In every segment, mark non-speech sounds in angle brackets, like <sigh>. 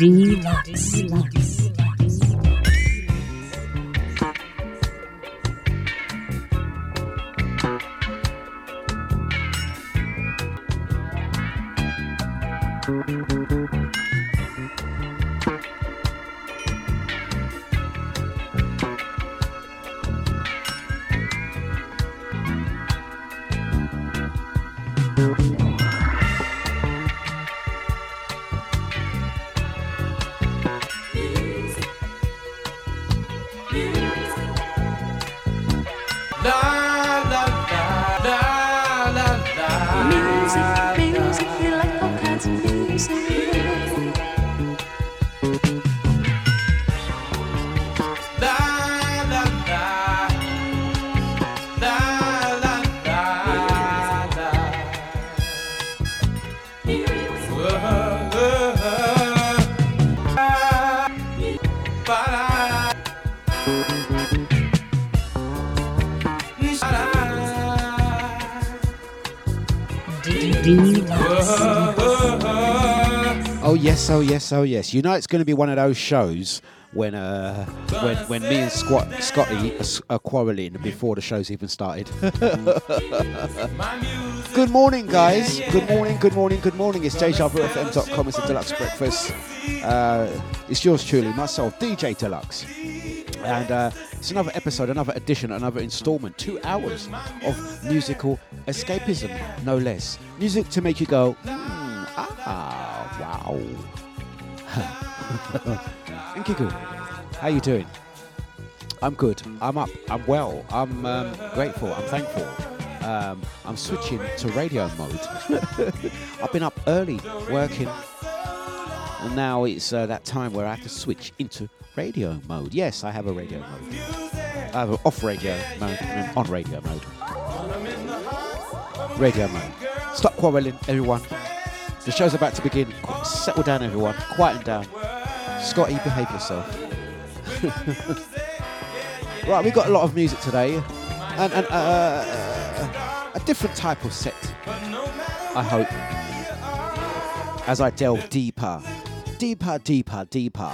Yes, oh yes, oh yes. You know it's going to be one of those shows when uh, when when me and Scotty are quarrelling before the show's even started. <laughs> good morning, guys. Good morning, good morning, good morning. It's DejaVuFM.com. It's a Dlux breakfast. Uh, it's yours truly, myself, DJ Dlux. And uh, it's another episode, another edition, another installment. Two hours of musical escapism, no less. Music to make you go, hmm, ah, wow. <laughs> Nkiku, how you doing? I'm good. I'm up. I'm well. I'm um, grateful. I'm thankful. Um, I'm switching to radio mode. <laughs> I've been up early working, and now it's uh, that time where I have to switch into radio mode. Yes, I have a radio mode. I have an off radio mode and an on radio mode. Radio mode. Stop quarrelling, everyone. The show's about to begin. Settle down, everyone. Quieten down. Scotty, behave yourself. <laughs> right, we've got a lot of music today, and, and uh, a different type of set. I hope. As I delve deeper, deeper, deeper, deeper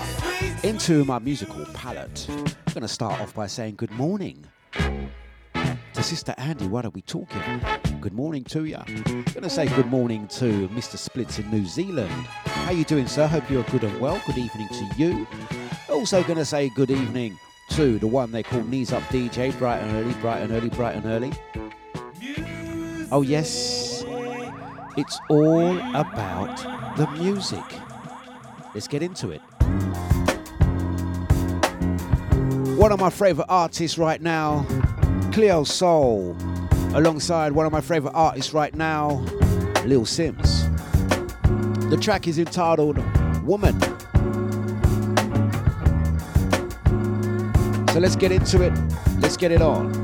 into my musical palette. I'm going to start off by saying good morning to Sister Andy. What are we talking? Good morning to you. Going to say good morning to Mr. Splits in New Zealand. How you doing, sir? Hope you're good and well. Good evening to you. Also going to say good evening to the one they call Knees Up DJ, bright and early, bright and early, bright and early. Oh yes, it's all about the music. Let's get into it. One of my favorite artists right now, Cleo Sol, alongside one of my favorite artists right now, Lil Simz. The track is entitled Woman. So let's get into it. Let's get it on.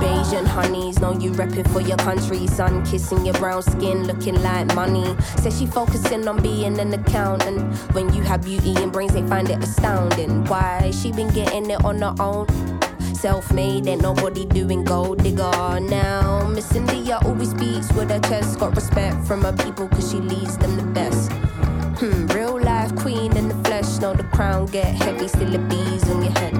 Bayesian honeys, know you repping for your country. Sun kissing your brown skin, looking like money. Says she focusing on being an accountant. When you have beauty and brains, they find it astounding. Why? She been getting it on her own. Self-made, ain't nobody doing gold digger now. Miss India always speaks with her chest, got respect from her people, cause she leads them the best. Hmm, the crown get heavy, still the bees on your head.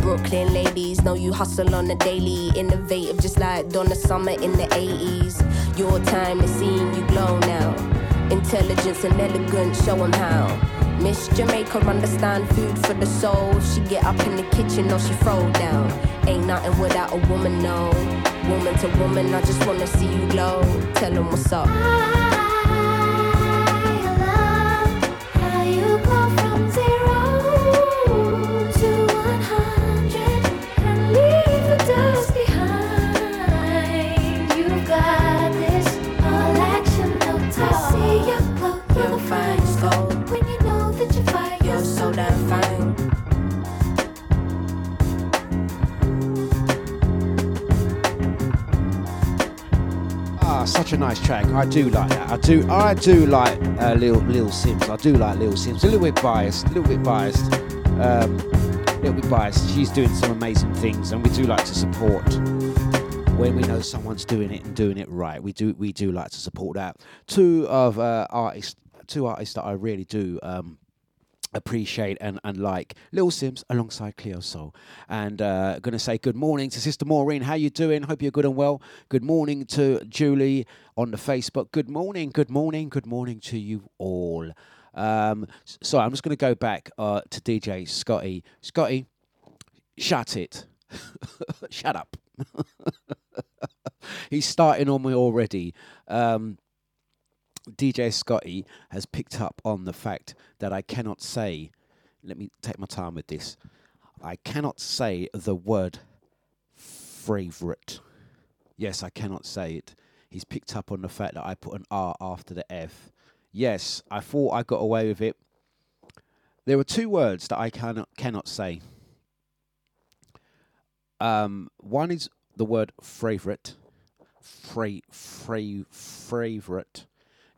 Brooklyn ladies know you hustle on the daily, innovative just like Donna Summer in the 80s. Your time is seeing you glow now. Intelligence and elegance, show 'em how. Miss Jamaica understand food for the soul. She get up in the kitchen or she throw down. Ain't nothing without a woman, no. Woman to woman, I just wanna see you glow. Tell 'em what's up. Such a nice track. I do like that. I do. I do like uh, Lil Lil Simz. I do like Lil Simz. A little bit biased. A little bit biased. Um, a little bit biased. She's doing some amazing things, and we do like to support when we know someone's doing it and doing it right. We do. We do like to support that. Two of uh, artists. Two artists that I really do um, appreciate and, and like Lil Simz alongside Cleo Sol. And uh, going to say good morning to Sister Maureen. How you doing? Hope you're good and well. Good morning to Julie on the Facebook. Good morning, good morning, good morning to you all. Um, so I'm just going to go back uh, to DJ Scotty. Scotty, shut it. <laughs> shut up. <laughs> He's starting on me already. Um, DJ Scotty has picked up on the fact that I cannot say, let me take my time with this, I cannot say the word favourite. Yes, I cannot say it. He's picked up on the fact that I put an R after the F. Yes, I thought I got away with it. There are two words that I cannot cannot say. Um, one is the word favourite, fra- fra- favourite,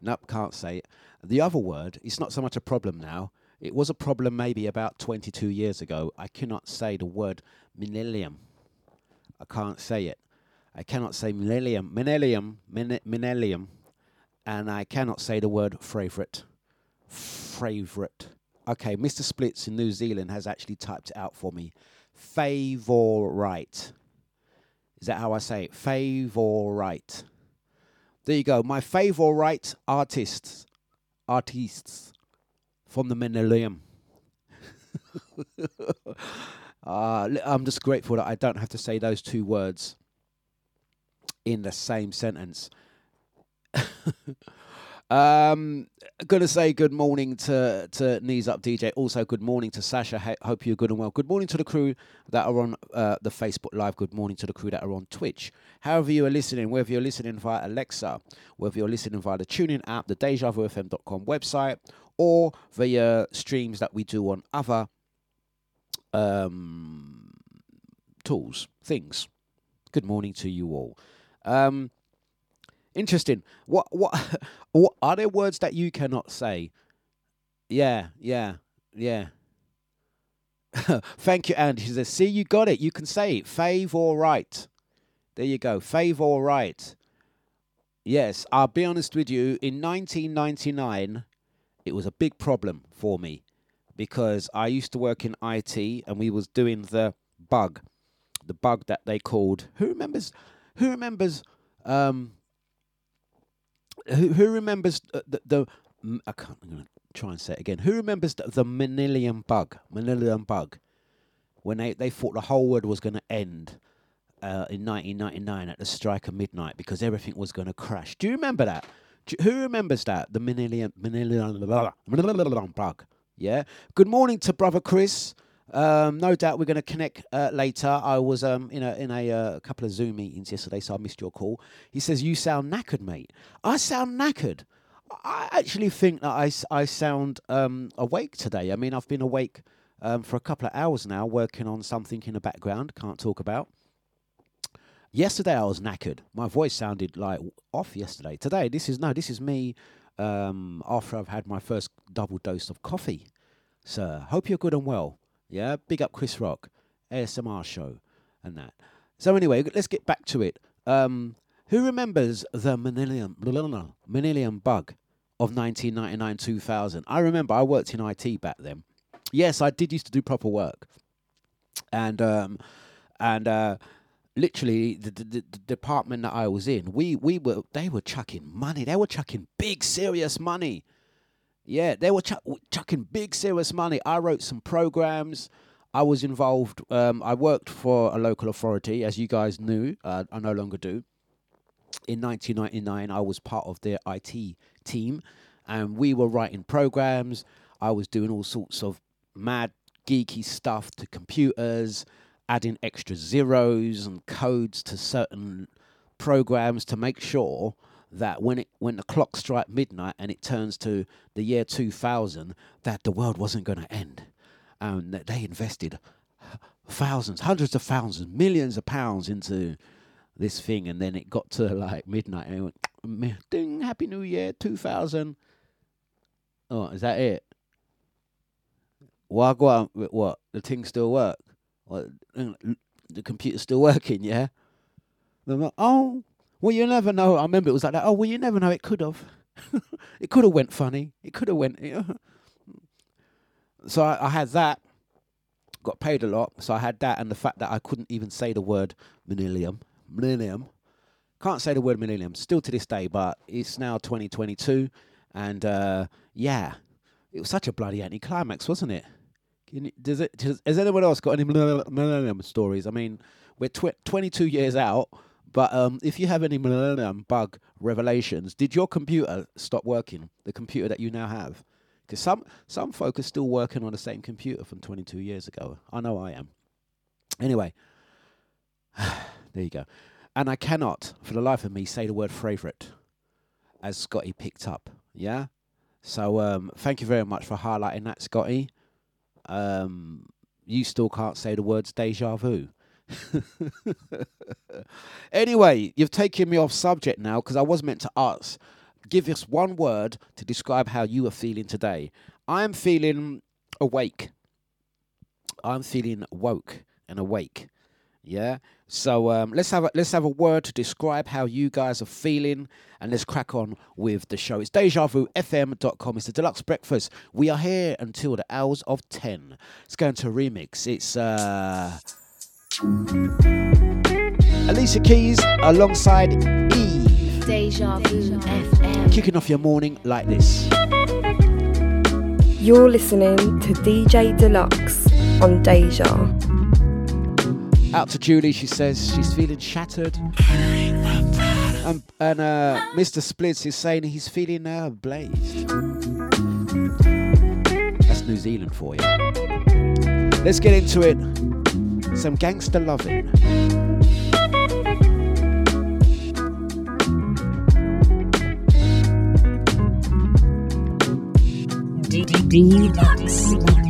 Nope, can't say it. The other word, it's not so much a problem now. It was a problem maybe about 22 years ago. I cannot say the word millennium. I can't say it. I cannot say millennium, millennium, millennium, and I cannot say the word favourite. Favourite. Okay, Mr. Splits in New Zealand has actually typed it out for me. Favourite. Is that how I say it? Favourite. There you go. My favorite artists, artists from the Millennium. <laughs> uh, I'm just grateful that I don't have to say those two words in the same sentence. <laughs> Um, gonna say good morning to to knees up DJ. Also, good morning to Sasha. Hope you're good and well. Good morning to the crew that are on uh, the Facebook Live. Good morning to the crew that are on Twitch. However you are listening, whether you're listening via Alexa, whether you're listening via the TuneIn app, the DejaVuFM.com website, or via streams that we do on other um, tools, things. Good morning to you all. Um, Interesting. What what <laughs> what are there words that you cannot say? Yeah, yeah, yeah. <laughs> Thank you, Andy. She says, "See, you got it. You can say it. Fave or right. There you go. Fave or right. Yes, I'll be honest with you. In 1999, it was a big problem for me because I used to work in IT and we was doing the bug, the bug that they called. Who remembers? Who remembers? Um, who, who remembers the, the, I can't, I'm going to try and say it again. Who remembers the, the Manilian bug? Manilian bug. When they, they thought the whole world was going to end uh, in 1999 at the strike of midnight because everything was going to crash. Do you remember that? Who remembers that? The Manilian, Manilian, Manilian bug. Yeah. Good morning to brother Chris. Um, no doubt we're going to connect uh, later. I was um, in a in a uh, couple of Zoom meetings yesterday, so I missed your call. He says you sound knackered, mate. I sound knackered. I actually think that I, I sound um, awake today. I mean, I've been awake um, for a couple of hours now, working on something in the background. Can't talk about. Yesterday I was knackered. My voice sounded like off yesterday. Today, this is no, this is me um, after I've had my first double dose of coffee. Sir, hope you're good and well. Yeah, big up Chris Rock, ASMR show, and that. So anyway, let's get back to it. Um, who remembers the Manilian bug of 1999-2000? I remember I worked in IT back then, yes, I did used to do proper work, and um, and uh, literally the, the, the department that I was in, we we were they were chucking money. They were chucking big serious money. Yeah, they were chuck, chucking big serious money. I wrote some programs. I was involved. Um, I worked for a local authority, as you guys knew. Uh, I no longer do. In 1999, I was part of their IT team, and we were writing programs. I was doing all sorts of mad geeky stuff to computers, adding extra zeros and codes to certain programs to make sure that when it when the clock strike midnight and it turns to the year 2000 that the world wasn't going to end and that they invested thousands hundreds of thousands millions of pounds into this thing and then it got to like midnight and it went ding happy new year 2000 oh is that it on. What the thing still work? What the computer's still working? Yeah. Oh, well, you never know. I remember it was like that. Oh, well, you never know. It could have. <laughs> it could have went funny. It could have went. <laughs> so I, I had that. Got paid a lot, so I had that, and the fact that I couldn't even say the word millennium. Millennium. Can't say the word millennium. Still to this day, but it's now 2022, and uh, yeah, it was such a bloody anticlimax, wasn't it? does it? Does, has anyone else got any millennium stories? I mean, we're tw- 22 years out, but um, if you have any millennium bug revelations, did your computer stop working? The computer that you now have, because some some folk are still working on the same computer from 22 years ago. I know I am. Anyway, <sighs> there you go. And I cannot, for the life of me, say the word favourite, as Scotty picked up. Yeah. So um, thank you very much for highlighting that, Scotty um, you still can't say the words deja vu. <laughs> anyway, you've taken me off subject now because I was meant to ask. Give us one word to describe how you are feeling today. I am feeling awake. I'm feeling woke and awake. Yeah. So um, let's have a, let's have a word to describe how you guys are feeling, and let's crack on with the show. It's DejaVuFM.com. It's the Dlux Breakfast. We are here until the hours of ten. Let's go into a remix. It's uh, Alicia Keys alongside Eve. Deja Vu FM. Kicking off your morning like this. You're listening to DJ Dlux on Deja. Out to Julie, she says she's feeling shattered. And, and uh, Mr. Splits is saying he's feeling uh, blazed. That's New Zealand for you. Let's get into it. Mm. Some gangster loving. understand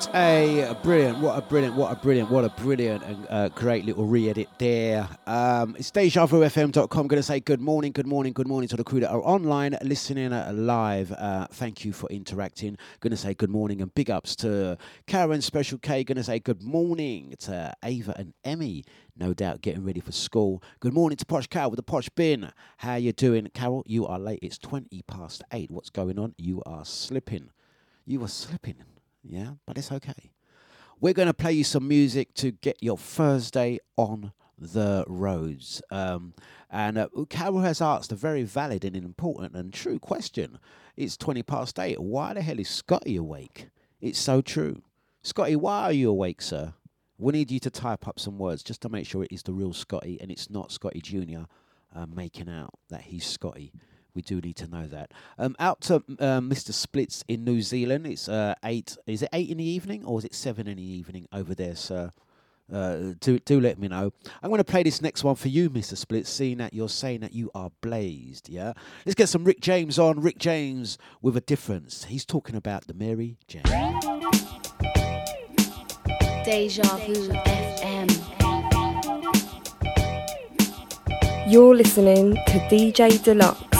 What a brilliant, what a brilliant, what a brilliant, what a brilliant and uh, great little re edit there. Um, it's DejaVuFM.com. Going to say good morning, good morning, good morning to the crew that are online listening live. Uh, thank you for interacting. Going to say good morning and big ups to Karen Special K. Going to say good morning to Ava and Emmy. No doubt getting ready for school. Good morning to Posh Carol with the Posh Bin. How you doing, Carol? You are late. It's 20 past 8. What's going on? You are slipping. You are slipping, yeah, but it's okay. We're going to play you some music to get your Thursday on the roads. Um, and uh, Carol has asked a very valid and important and true question. It's 20 past 8. Why the hell is Scotty awake? It's so true. Scotty, why are you awake, sir? We need you to type up some words just to make sure it is the real Scotty and it's not Scotty Jr. Uh, making out that he's Scotty. We do need to know that. Um, out to uh, Mr. Splits in New Zealand. It's uh, eight. Is it eight in the evening or is it seven in the evening over there, sir? Uh, do do let me know. I'm going to play this next one for you, Mr. Splits, seeing that you're saying that you are blazed. Yeah, let's get some Rick James on. Rick James with a difference. He's talking about the Mary Jane. Deja Vu FM. You're listening to DJ Dlux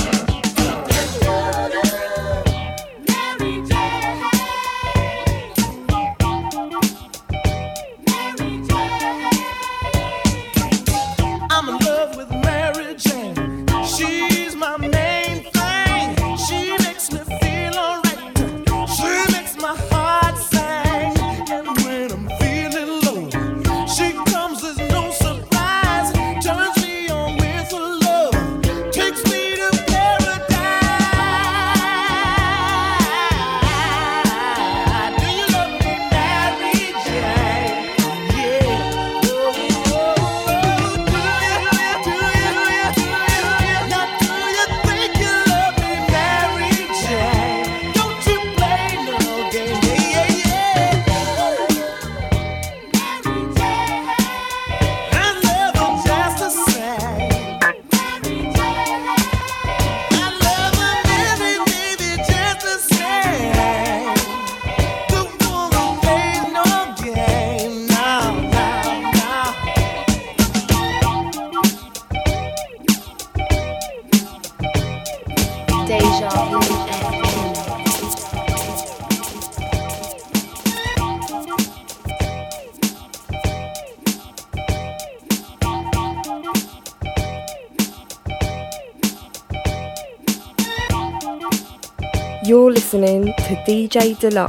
DJ Dlux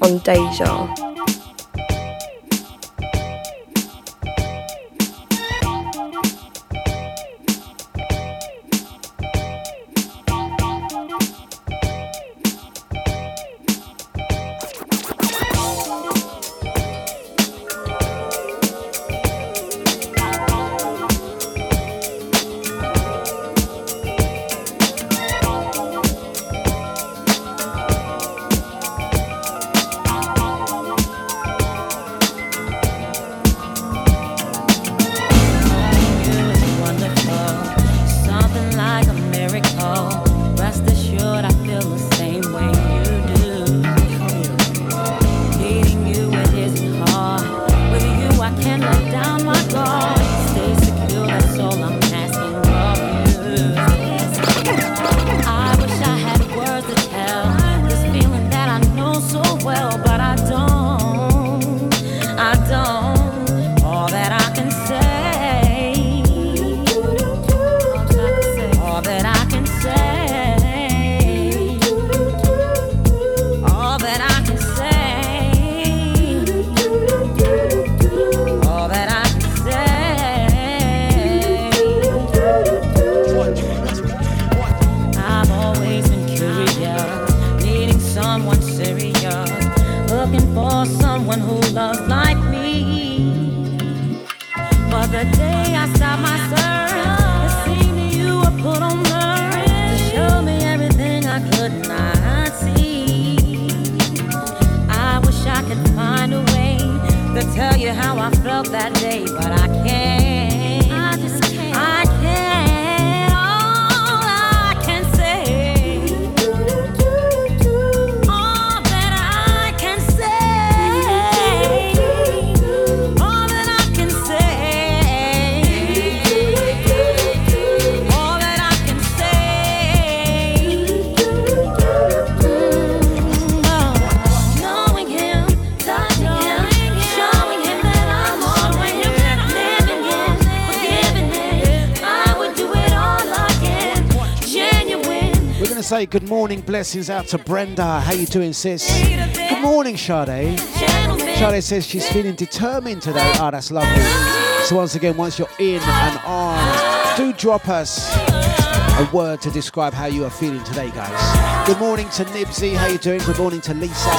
on Deja. Say good morning, blessings out to Brenda. How you doing, sis? Good morning, Sade. Sade says she's feeling determined today. Oh, that's lovely. So once again, once you're in and on, do drop us a word to describe how you are feeling today, guys. Good morning to Nibsy. How you doing? Good morning to Lisa.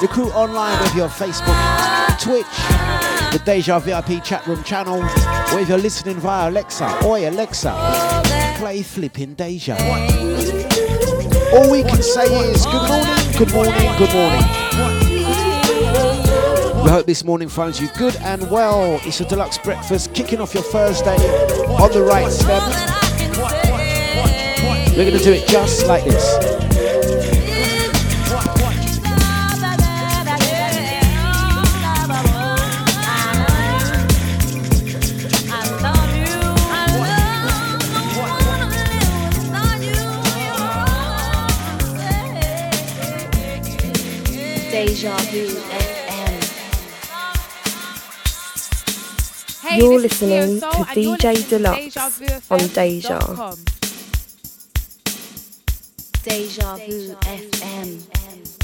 The crew online with your Facebook, Twitch, the Deja VIP chat room channel, or if you're listening via Alexa, oi Alexa, play flipping Deja. All we can say is good morning, good morning, good morning. We hope this morning finds you good and well. It's a Dlux breakfast kicking off your Thursday on the right step. We're going to do it just like this. Deja Vu FM. Hey, You're this is Neo listening Soul, to DJ listening to Dlux on Deja. Deja Vu FM.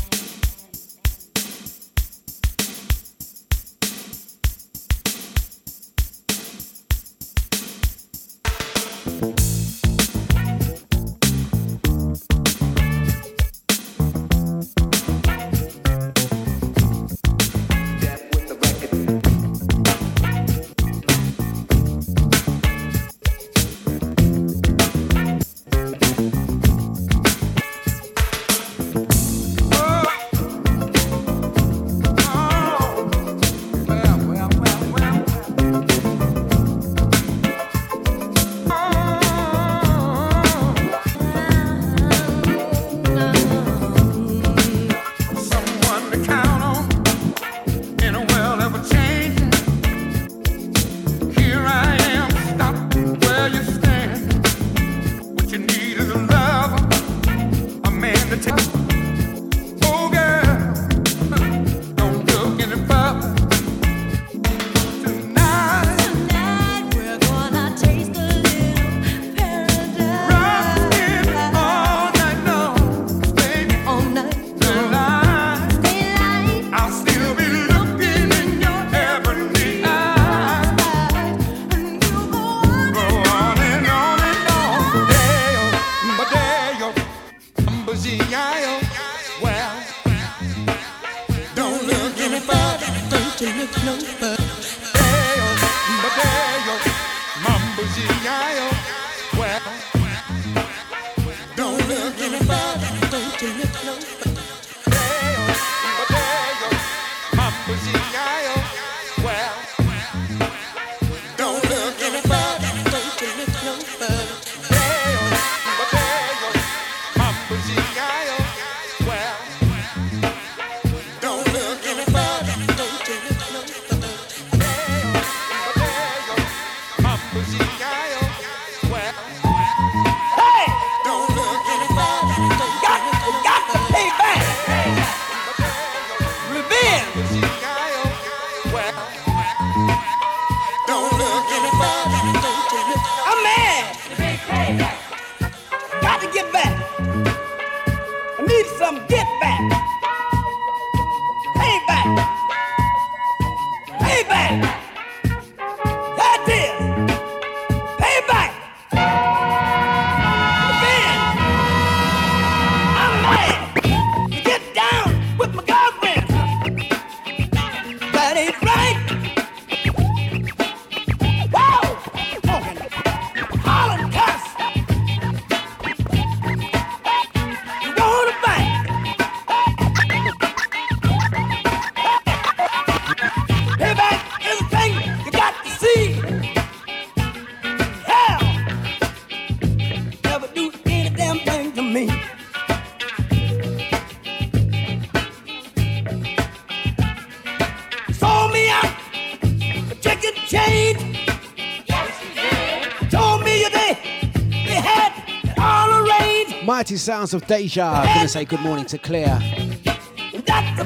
mighty sounds of Deja. I'm going to say good morning to Claire.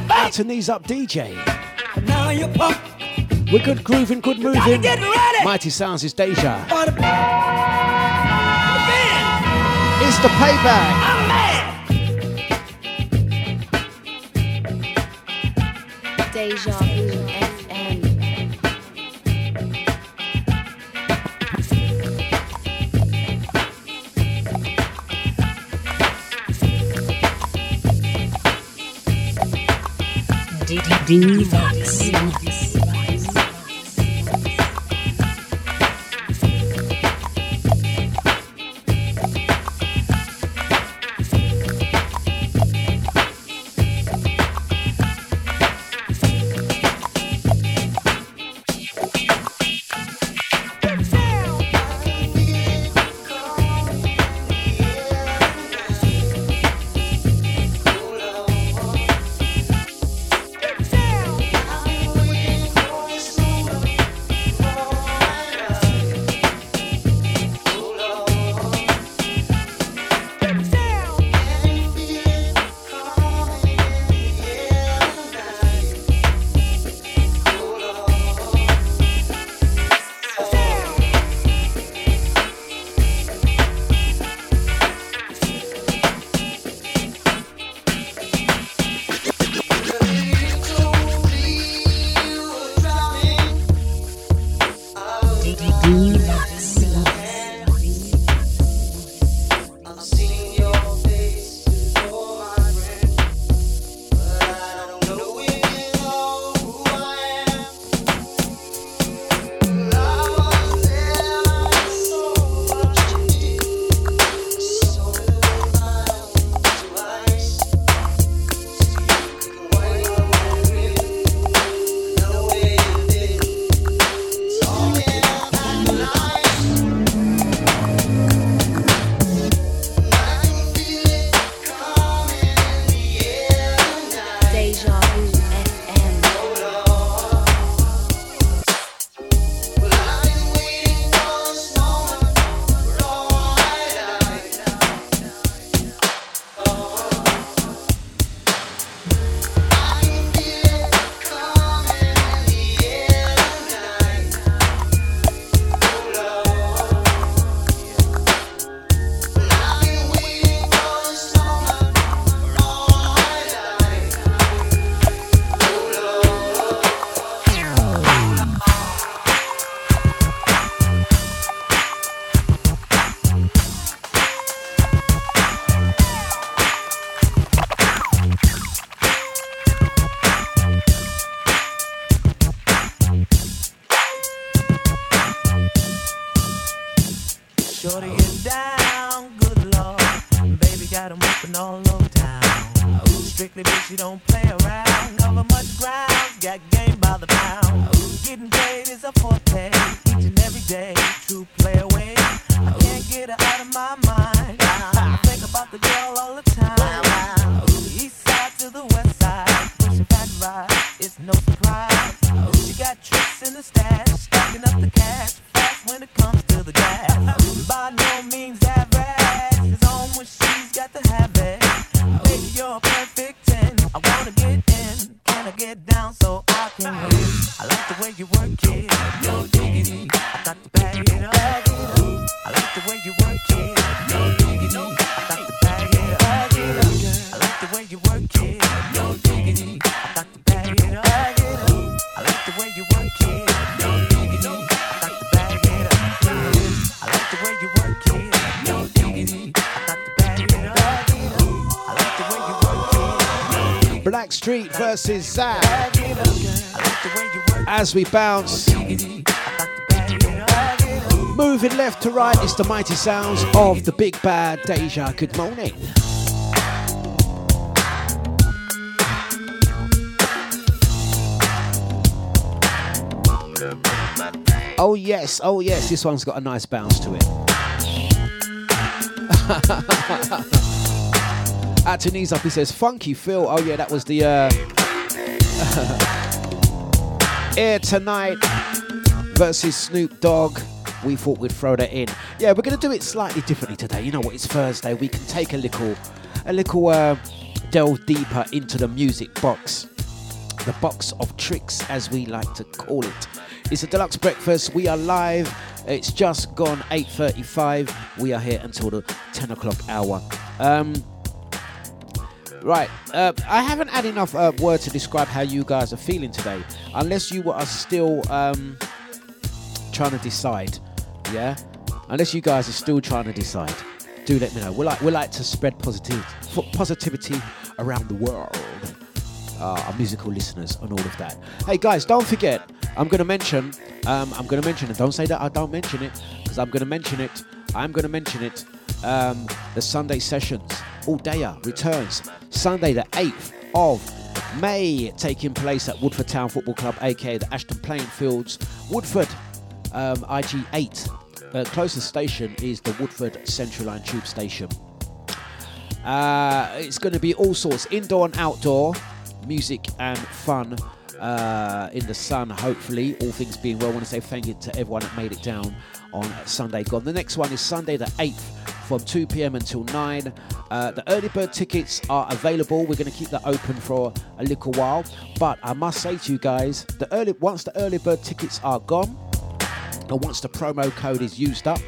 Out to knees up DJ. We're good grooving, good moving. Mighty sounds is Deja. It's the payback. Deja vu. Deja stash, stacking up the cash fast when it comes to the gas. Blackstreet versus Zab. I like the way you work As we bounce, moving left to right, it's the mighty sounds of the big bad Deja. Good morning. Oh yes, oh yes, this one's got a nice bounce to it. <laughs> At knees up, he says, "Funky Phil." Oh yeah, that was the uh, <laughs> Air Tonight versus Snoop Dogg. We thought we'd throw that in. Yeah, we're gonna do it slightly differently today. You know what? It's Thursday. We can take a little, a little uh, delve deeper into the music box, the box of tricks, as we like to call it. It's a Dlux breakfast. We are live. It's just gone 8:35. We are here until the 10 o'clock hour. Um, Right, uh, I haven't had enough uh, word to describe how you guys are feeling today, unless you are still um, trying to decide. Yeah, unless you guys are still trying to decide, do let me know. We like we like to spread positivity, positivity around the world. Uh, our musical listeners and all of that. Hey guys, don't forget. I'm to mention. Um, I'm to mention it. Don't say that I don't mention it, because I'm to mention it. I'm to mention it. Um, the Sunday sessions. All returns Sunday the 8th of May, taking place at Woodford Town Football Club, aka the Ashton Playing Fields, Woodford, um, IG8. The closest station is the Woodford Central Line Tube Station. Uh, it's going to be all sorts, indoor and outdoor, music and fun uh, in the sun, hopefully. All things being well, I want to say thank you to everyone that made it down on Sunday gone. The next one is Sunday the 8th from 2 p.m. until 9. Uh, the early bird tickets are available. We're going to keep that open for a little while. But I must say to you guys, the early once the early bird tickets are gone, and once the promo code is used up,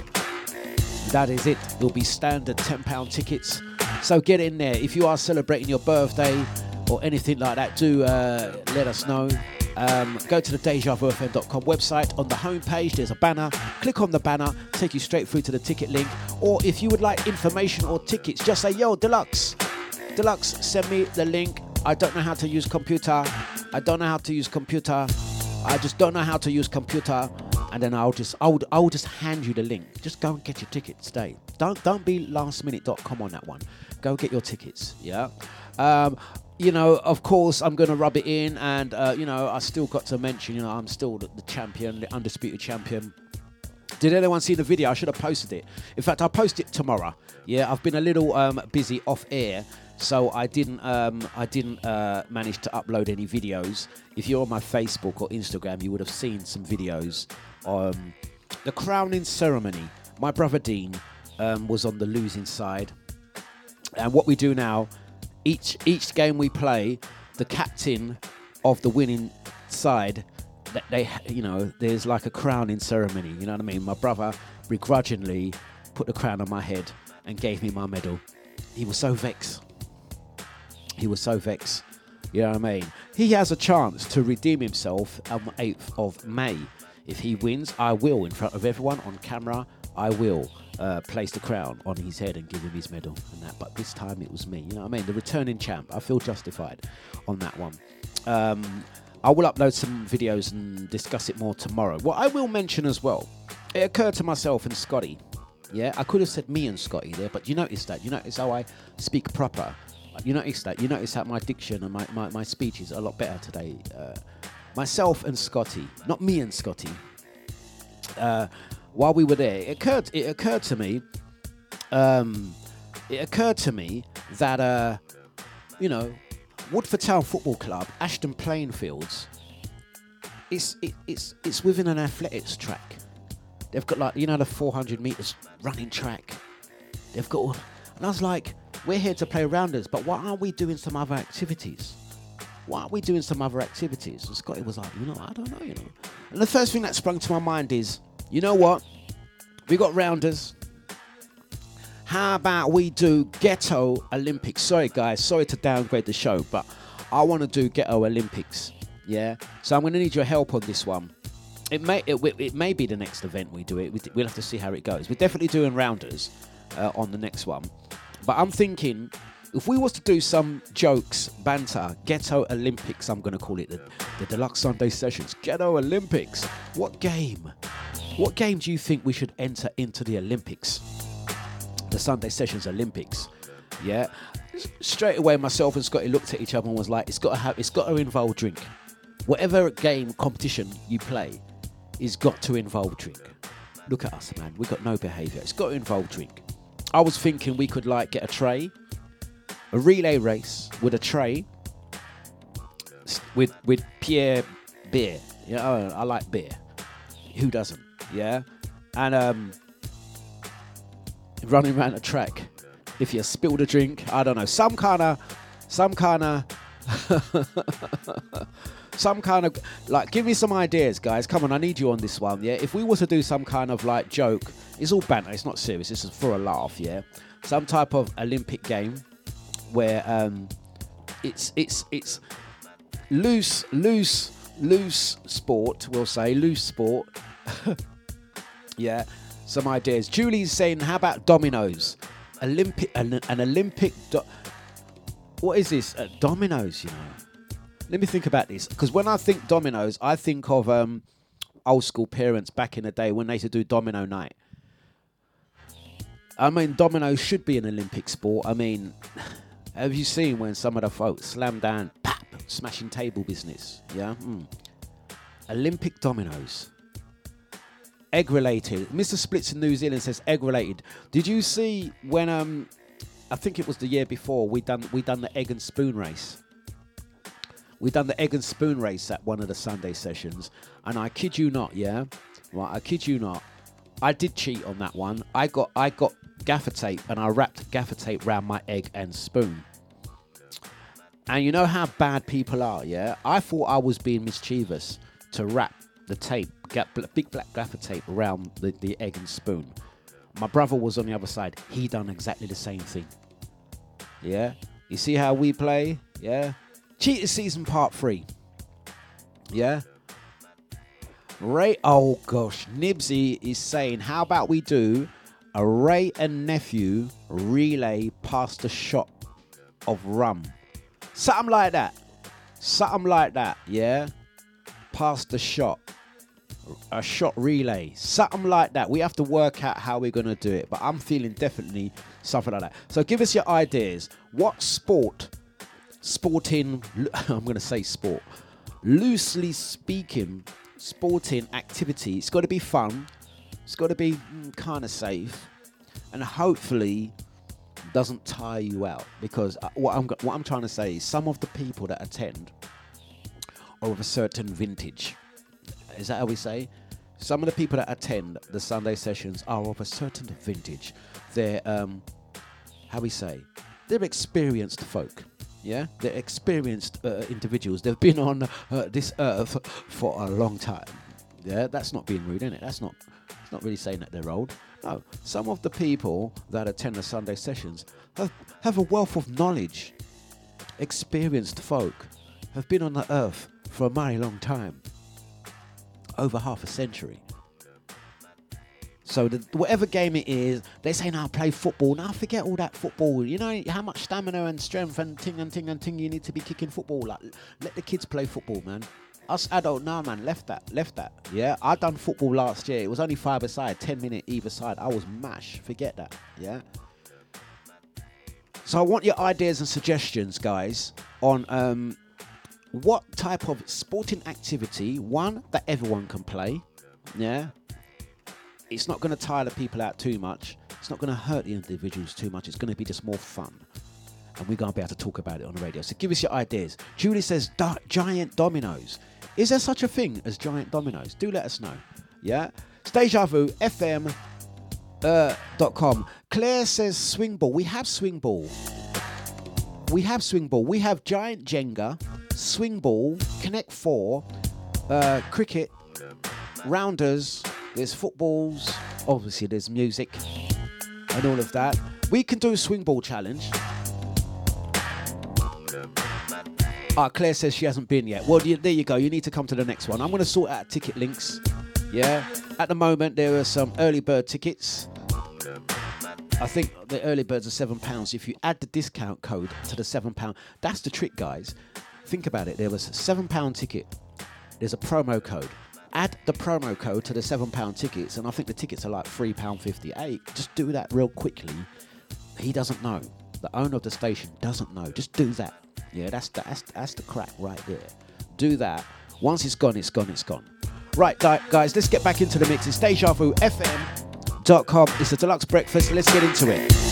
that is it. It'll be standard £10 tickets. So get in there. If you are celebrating your birthday or anything like that, do uh, let us know. Um, go to the DejaVuFM.com website. On the homepage, there's a banner. Click on the banner, take you straight through to the ticket link. Or if you would like information or tickets, just say, Yo, Dlux, Dlux, send me the link. I don't know how to use computer. I don't know how to use computer. I just don't know how to use computer. And then I'll just I'll, I'll just hand you the link. Just go and get your tickets today. Don't don't be lastminute.com on that one. Go get your tickets. Yeah. Um, you know, of course, I'm going to rub it in, and uh, you know, I still got to mention, you know, I'm still the, champion, the undisputed champion. Did anyone see the video? I should have posted it. In fact, I'll post it tomorrow. Yeah, I've been a little um, busy off air, so I didn't um, I didn't uh, manage to upload any videos. If you're on my Facebook or Instagram, you would have seen some videos. Um, the crowning ceremony. My brother Dean um, was on the losing side, and what we do now, each each game we play, the captain of the winning side that they you know there's like a crowning ceremony you know what i mean? My brother begrudgingly put the crown on my head and gave me my medal. He was so vexed. He was so vexed you know what i mean? He has a chance to redeem himself on the 8th of may. If he wins i will in front of everyone on camera i will uh, place the crown on his head and give him his medal and that but this time it was me you know what i mean the returning champ i feel justified on that one um, I will upload some videos and discuss it more tomorrow. What I will mention as well, it occurred to myself and Scotty. Yeah, I could have said me and Scotty there, but you notice that. You notice how I speak proper. You notice that. You notice that my diction and my, my, my speech is a lot better today. Uh, myself and Scotty, not me and Scotty. Uh, while we were there, it occurred. It occurred to me. Um, it occurred to me that uh, you know Woodford Town Football Club, Ashton Playing Fields. It's it, it's it's within an athletics track. They've got like you know the 400 meters running track. They've got, and I was like, we're here to play rounders, but why aren't we doing some other activities? Why aren't we doing some other activities? And Scotty was like, you know, I don't know, you know. And the first thing that sprung to my mind is, you know what? We got rounders. How about we do Ghetto Olympics? Sorry, guys, sorry to downgrade the show, but I want to do Ghetto Olympics. Yeah, so I'm going to need your help on this one. It may it, it may be the next event we do it. We'll have to see how it goes. We're definitely doing rounders uh, on the next one, but I'm thinking if we was to do some jokes, banter, Ghetto Olympics, I'm to call it the, the Dlux Sunday Sessions. Ghetto Olympics. What game? What game do you think we should enter into the Olympics? the Sunday Sessions Olympics. Yeah, straight away, myself and Scotty looked at each other and was like, "It's got to have, it's got to involve drink. Whatever game competition you play, is got to involve drink. Look at us, man. We got no behaviour. It's got to involve drink. I was thinking we could like get a tray, a relay race with a tray, with with Pierre beer. Yeah, I, I like beer. Who doesn't? Yeah, and um, running around a track. If you spilled a drink, I don't know, some kind of, some kind of, <laughs> some kind of, like, give me some ideas, guys. Come on, I need you on this one, yeah? If we were to do some kind of, like, joke, it's all banter, it's not serious, this is for a laugh, yeah? Some type of Olympic game where um, it's it's it's loose loose loose sport. We'll say loose sport. <laughs> yeah, some ideas. Julie's saying, how about dominoes? Olympic an, an Olympic. Do- what is this? Uh, dominoes, you know. Let me think about this because when I think dominoes, I think of um, old school parents back in the day when they used to do domino night. I mean, dominoes should be an Olympic sport. I mean, have you seen when some of the folks slam down, pap, smashing table business? Yeah. Mm. Olympic dominoes. Egg related. Mr. Splits in New Zealand says egg related. Did you see when um I think it was the year before we done we done the egg and spoon race. We done the egg and spoon race at one of the Sunday sessions, and I kid you not, yeah, right, I kid you not, I did cheat on that one. I got I got gaffer tape and I wrapped gaffer tape around my egg and spoon. And you know how bad people are, yeah? I thought I was being mischievous to wrap the tape, big black gaffer tape around the, the egg and spoon. My brother was on the other side. He done exactly the same thing. Yeah? You see how we play? Yeah? Cheater season part three. Yeah? Ray, oh gosh, Nibsy is saying, how about we do a Wray and Nephew relay past a shot of rum? Something like that. Something like that, yeah? Past the shot. A shot relay. Something like that. We have to work out how we're going to do it, but I'm feeling definitely something like that. So give us your ideas. What sport, sporting, <laughs> I'm going to say sport, loosely speaking, sporting activity, it's got to be fun, it's got to be mm, kind of safe, and hopefully doesn't tire you out. Because uh, what I'm, what I'm trying to say is some of the people that attend are of a certain vintage. Is that how we say? Some of the people that attend the Sunday sessions are of a certain vintage. They're, um, how we say, they're experienced folk. Yeah, they're experienced uh, individuals. They've been on uh, this earth for a long time. Yeah, that's not being rude, is it? That's not. Not really saying that they're old. No, some of the people that attend the Sunday sessions have have a wealth of knowledge. Experienced folk have been on the earth for a mighty long time, over half a century. So the, whatever game it is, they say now play football. Now forget all that football. You know how much stamina and strength and ting and ting and ting you need to be kicking football. Like let the kids play football, man. Us adult, nah, man, left that, left that. Yeah, I done football last year. It was only five aside, ten minute either side. I was mash. Forget that. Yeah. So I want your ideas and suggestions, guys, on um, what type of sporting activity one that everyone can play. Yeah, it's not going to tire the people out too much. It's not going to hurt the individuals too much. It's going to be just more fun. And we're going to be able to talk about it on the radio. So give us your ideas. Julie says giant dominoes. Is there such a thing as giant dominoes? Do let us know. Yeah? Deja Vu FM uh, dot com. Claire says swing ball. We have swing ball. We have swing ball. We have giant Jenga, swing ball, Connect Four, uh, cricket, rounders. There's footballs. Obviously, there's music and all of that. We can do a swing ball challenge. Ah, Claire says she hasn't been yet. Well, there you go. You need to come to the next one. I'm going to sort out ticket links. Yeah. At the moment, there are some early bird tickets. I think the early birds are seven pounds. If you add the discount code to the seven pound, that's the trick, guys. Think about it. There was a seven pound ticket. There's a promo code. Add the promo code to the seven pound tickets, and I think the tickets are like three pound fifty eight. Just do that real quickly. He doesn't know. The owner of the station doesn't know. Just do that. Yeah, that's the, that's that's the crack right there. Do that. Once it's gone, it's gone. It's gone. Right, guys, let's get back into the mix. It's Deja Vu FM.com. It's a Dlux breakfast. Let's get into it.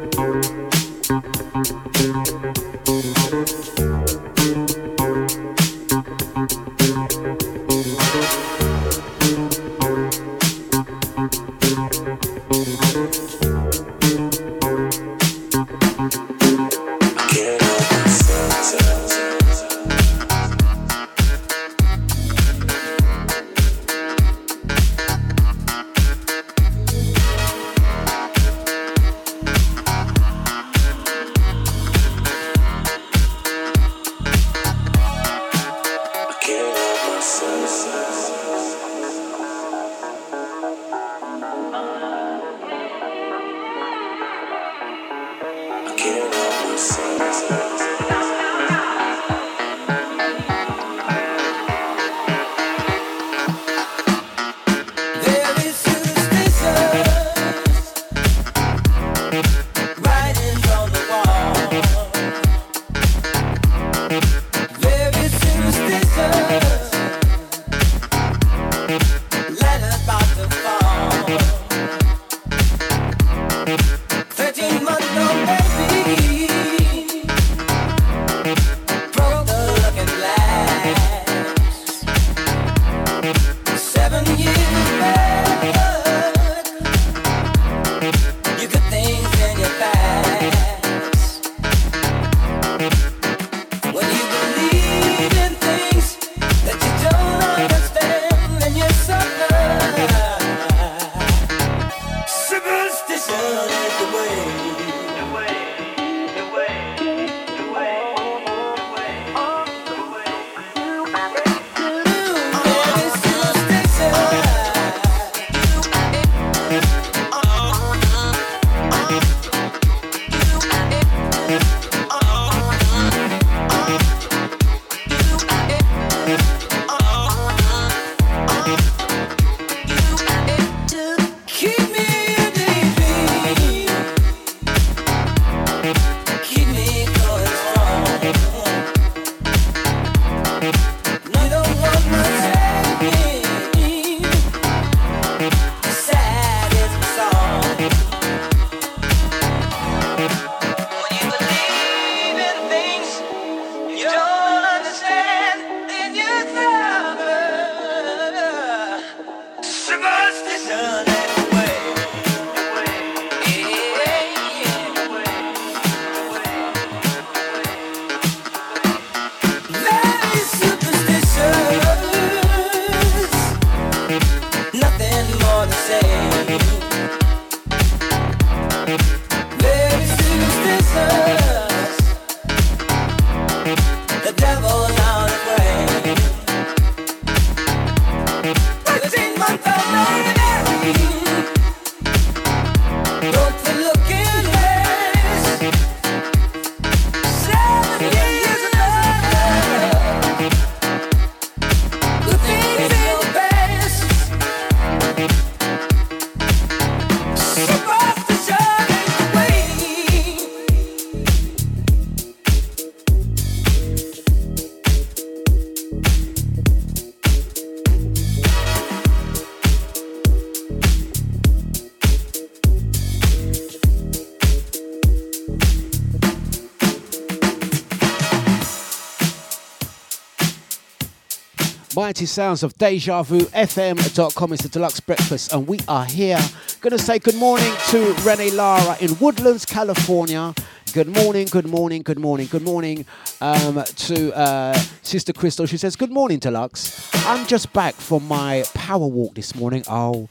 Sounds of Deja Vu FM.com is the Dlux breakfast, and we are here. Gonna say good morning to Renee Lara in Woodlands, California. Good morning, good morning, good morning, good morning um, to uh, Sister Crystal. She says, Good morning, Dlux. I'm just back from my power walk this morning. Oh,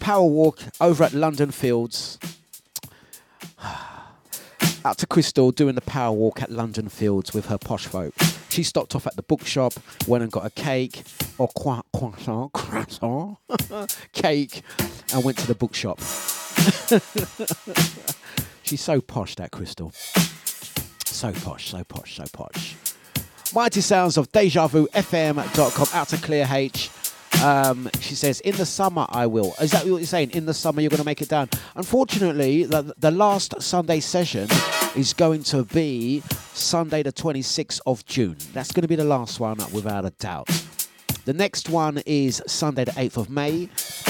power walk over at London Fields. <sighs> Out to Crystal doing the power walk at London Fields with her posh folk. She stopped off at the bookshop, went and got a cake or croissant, croissant, croissant <laughs> cake, and went to the bookshop. <laughs> She's so posh, that Crystal. So posh, so posh, so posh. Mighty sounds of Deja Vu FM.com. Out to Claire H. Um, she says, in the summer I will. Is that what you're saying? In the summer you're going to make it down? Unfortunately, the, the last Sunday session is going to be Sunday the 26th of June. That's going to be the last one, without a doubt. The next one is Sunday, the 8th of May.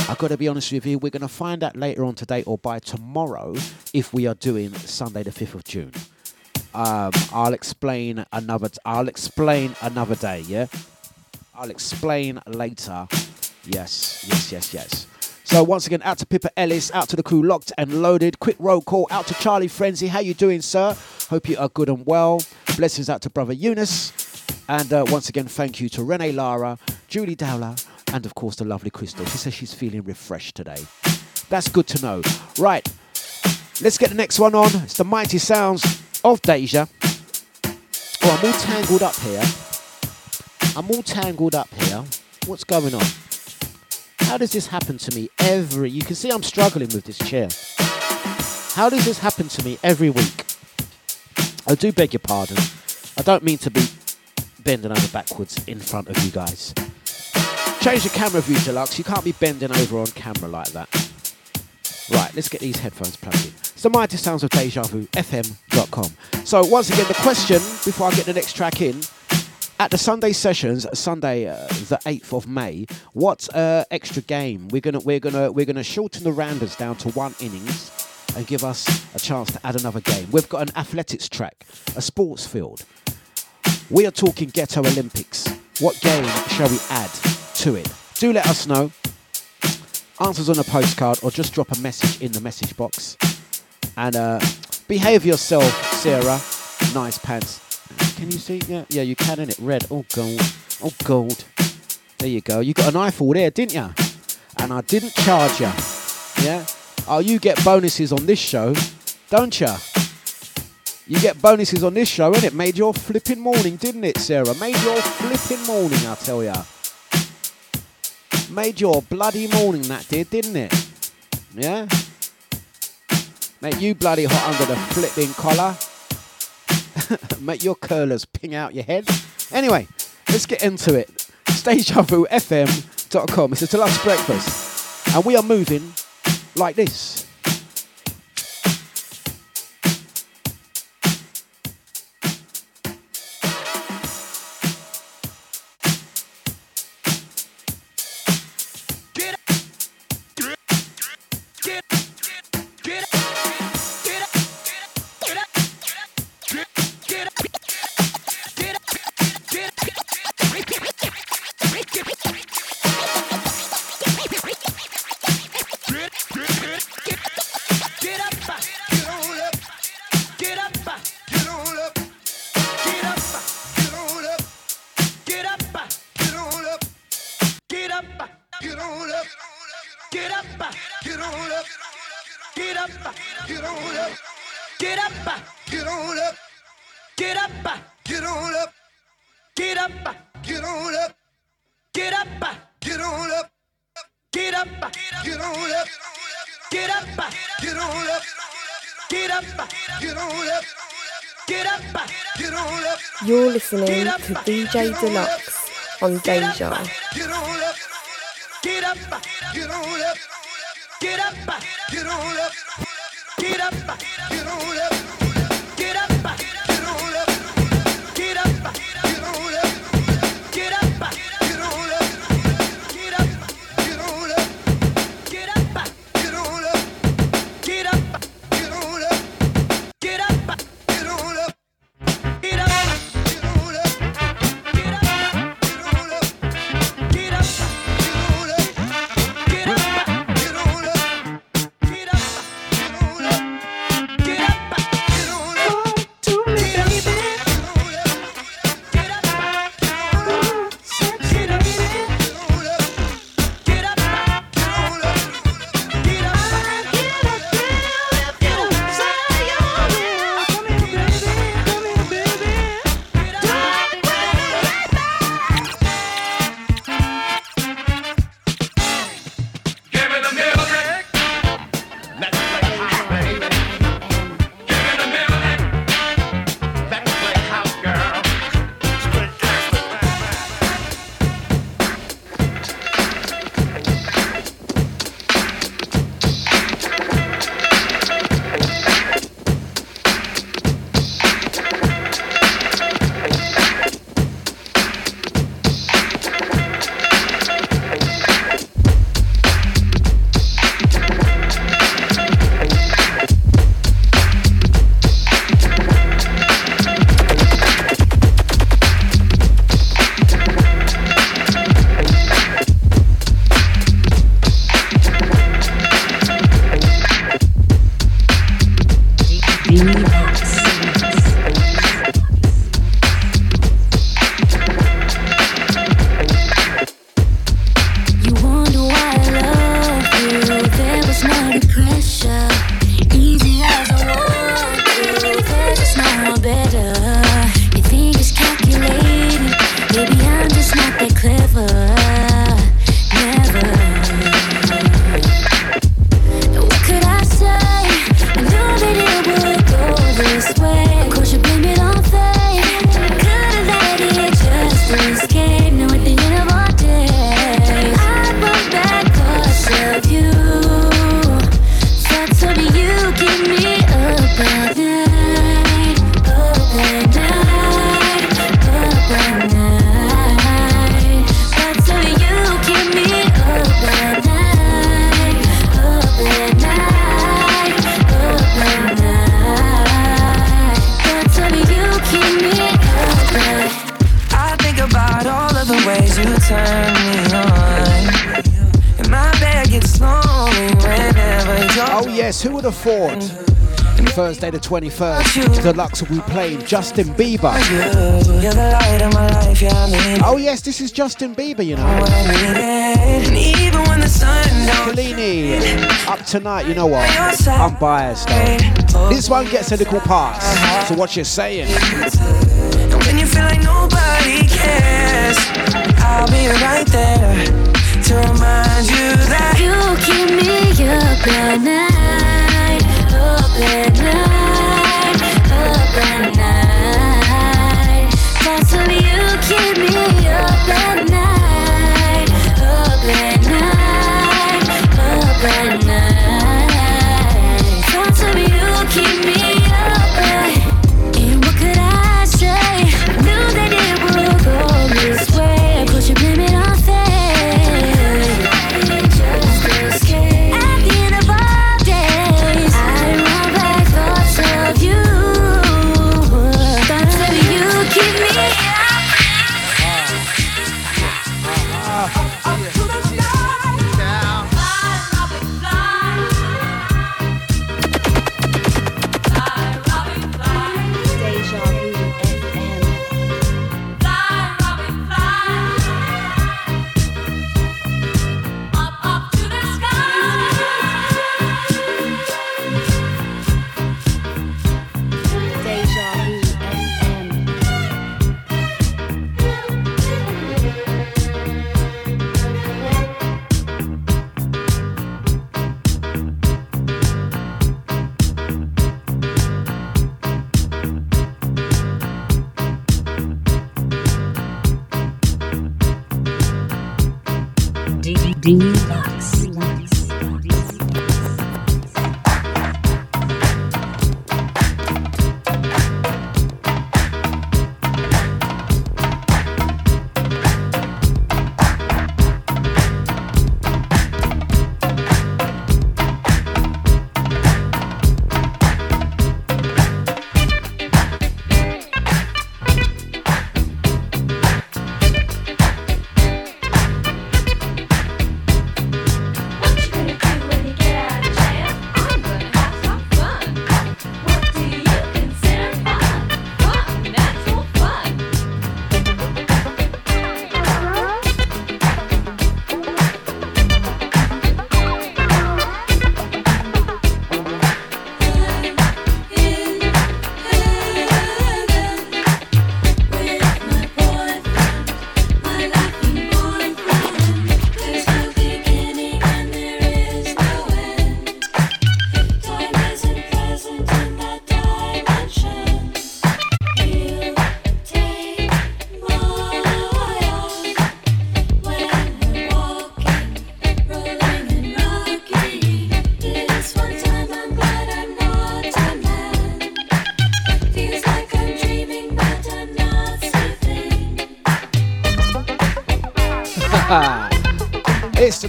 I've got to be honest with you, we're going to find out later on today or by tomorrow if we are doing Sunday, the 5th of June. Um, I'll explain another. T- I'll explain another day. Yeah, I'll explain later. Yes, yes, yes, yes. So once again, out to Pippa Ellis, out to the crew, locked and loaded. Quick roll call out to Charlie Frenzy. How you doing, sir? Hope you are good and well. Blessings out to brother Eunice, and uh, once again, thank you to Renee Lara, Julie Dowler, and of course the lovely Crystal. She says she's feeling refreshed today. That's good to know. Right, let's get the next one on. It's the mighty sounds of Deja. Oh, I'm all tangled up here. I'm all tangled up here. What's going on? How does this happen to me every? You can see I'm struggling with this chair. How does this happen to me every week? I do beg your pardon. I don't mean to be bending over backwards in front of you guys. Change the camera view, Dlux. You can't be bending over on camera like that. Right, let's get these headphones plugged in. It's the mighty sounds of Deja Vu, FM.com. So, once again, the question before I get the next track in at the Sunday sessions, Sunday uh, the eighth of May, what uh, extra game we're gonna we're gonna we're gonna shorten the rounders down to one innings and give us a chance to add another game. We've got an athletics track, a sports field. We are talking Ghetto Olympics. What game shall we add to it? Do let us know. Answers on a postcard or just drop a message in the message box. And uh, behave yourself, Sarah. Nice pants. Can you see? Yeah, yeah, you can in it. Red. Oh gold. Oh gold. There you go. You got an eyeful there, didn't you? And I didn't charge you. Yeah. Oh, you get bonuses on this show, don't you? You get bonuses on this show, and it made your flipping morning, didn't it, Sarah? Made your flipping morning, I tell ya. Made your bloody morning, that did, didn't it? Yeah. Make you bloody hot under the flipping collar. <laughs> Make your curlers ping out your head. Anyway, let's get into it. StageHuffleFM.com. It's a last breakfast. And we are moving like this. On Deja. 21st. Dlux will be playing Justin Bieber. Oh yes, this is Justin Bieber, you know. Kehlani, up tonight, you know what? I'm biased though. This one gets a little pass. So what you're saying? when you feel like nobody cares, I'll be right there to remind you that you keep me up keep me up at night.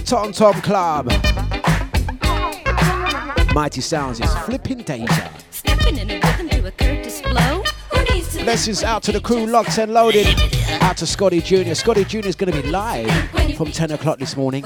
Tom Tom Club. Mighty Sounds is flipping danger. Blessings out to the crew, locked and loaded. Out to Scotty Jr. Scotty Jr. is going to be live from 10 o'clock this morning.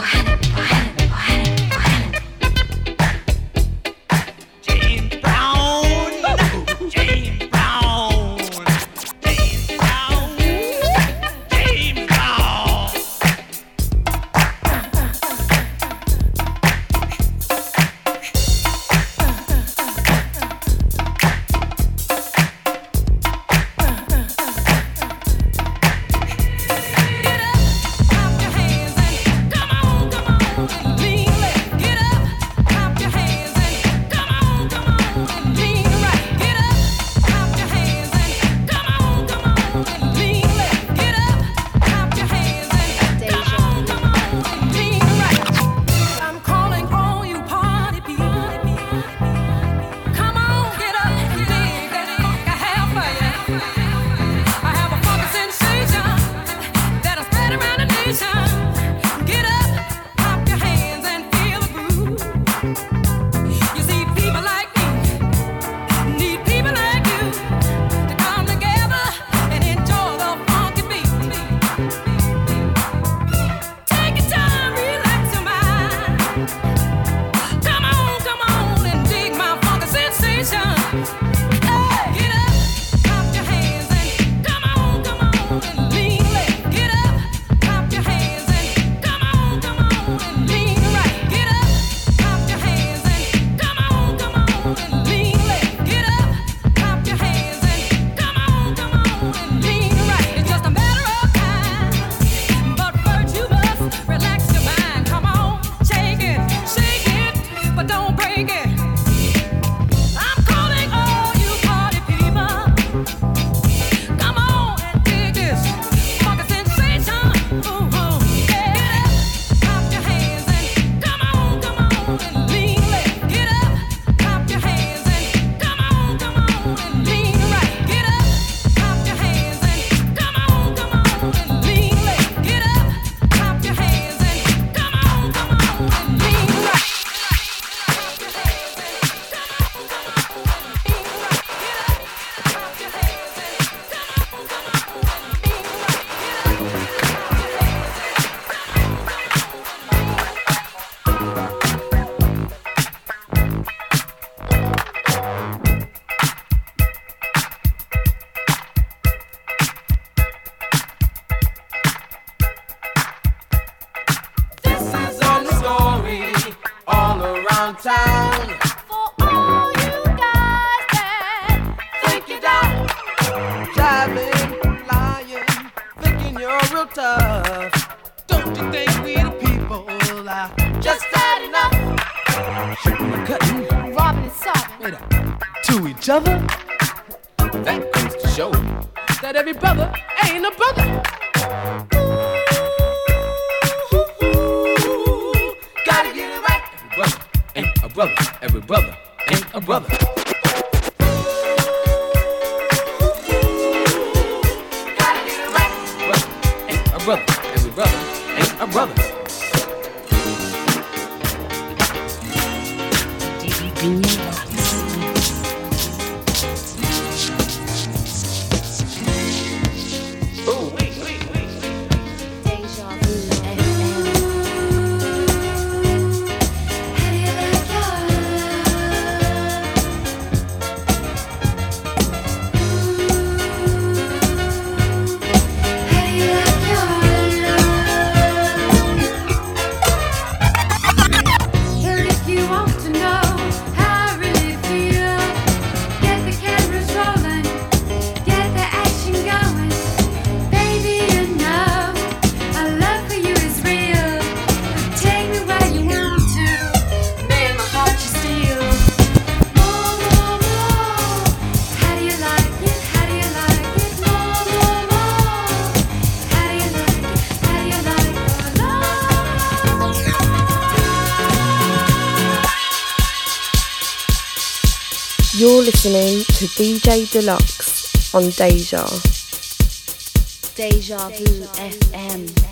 DJ Dlux on Deja. Deja Vu FM.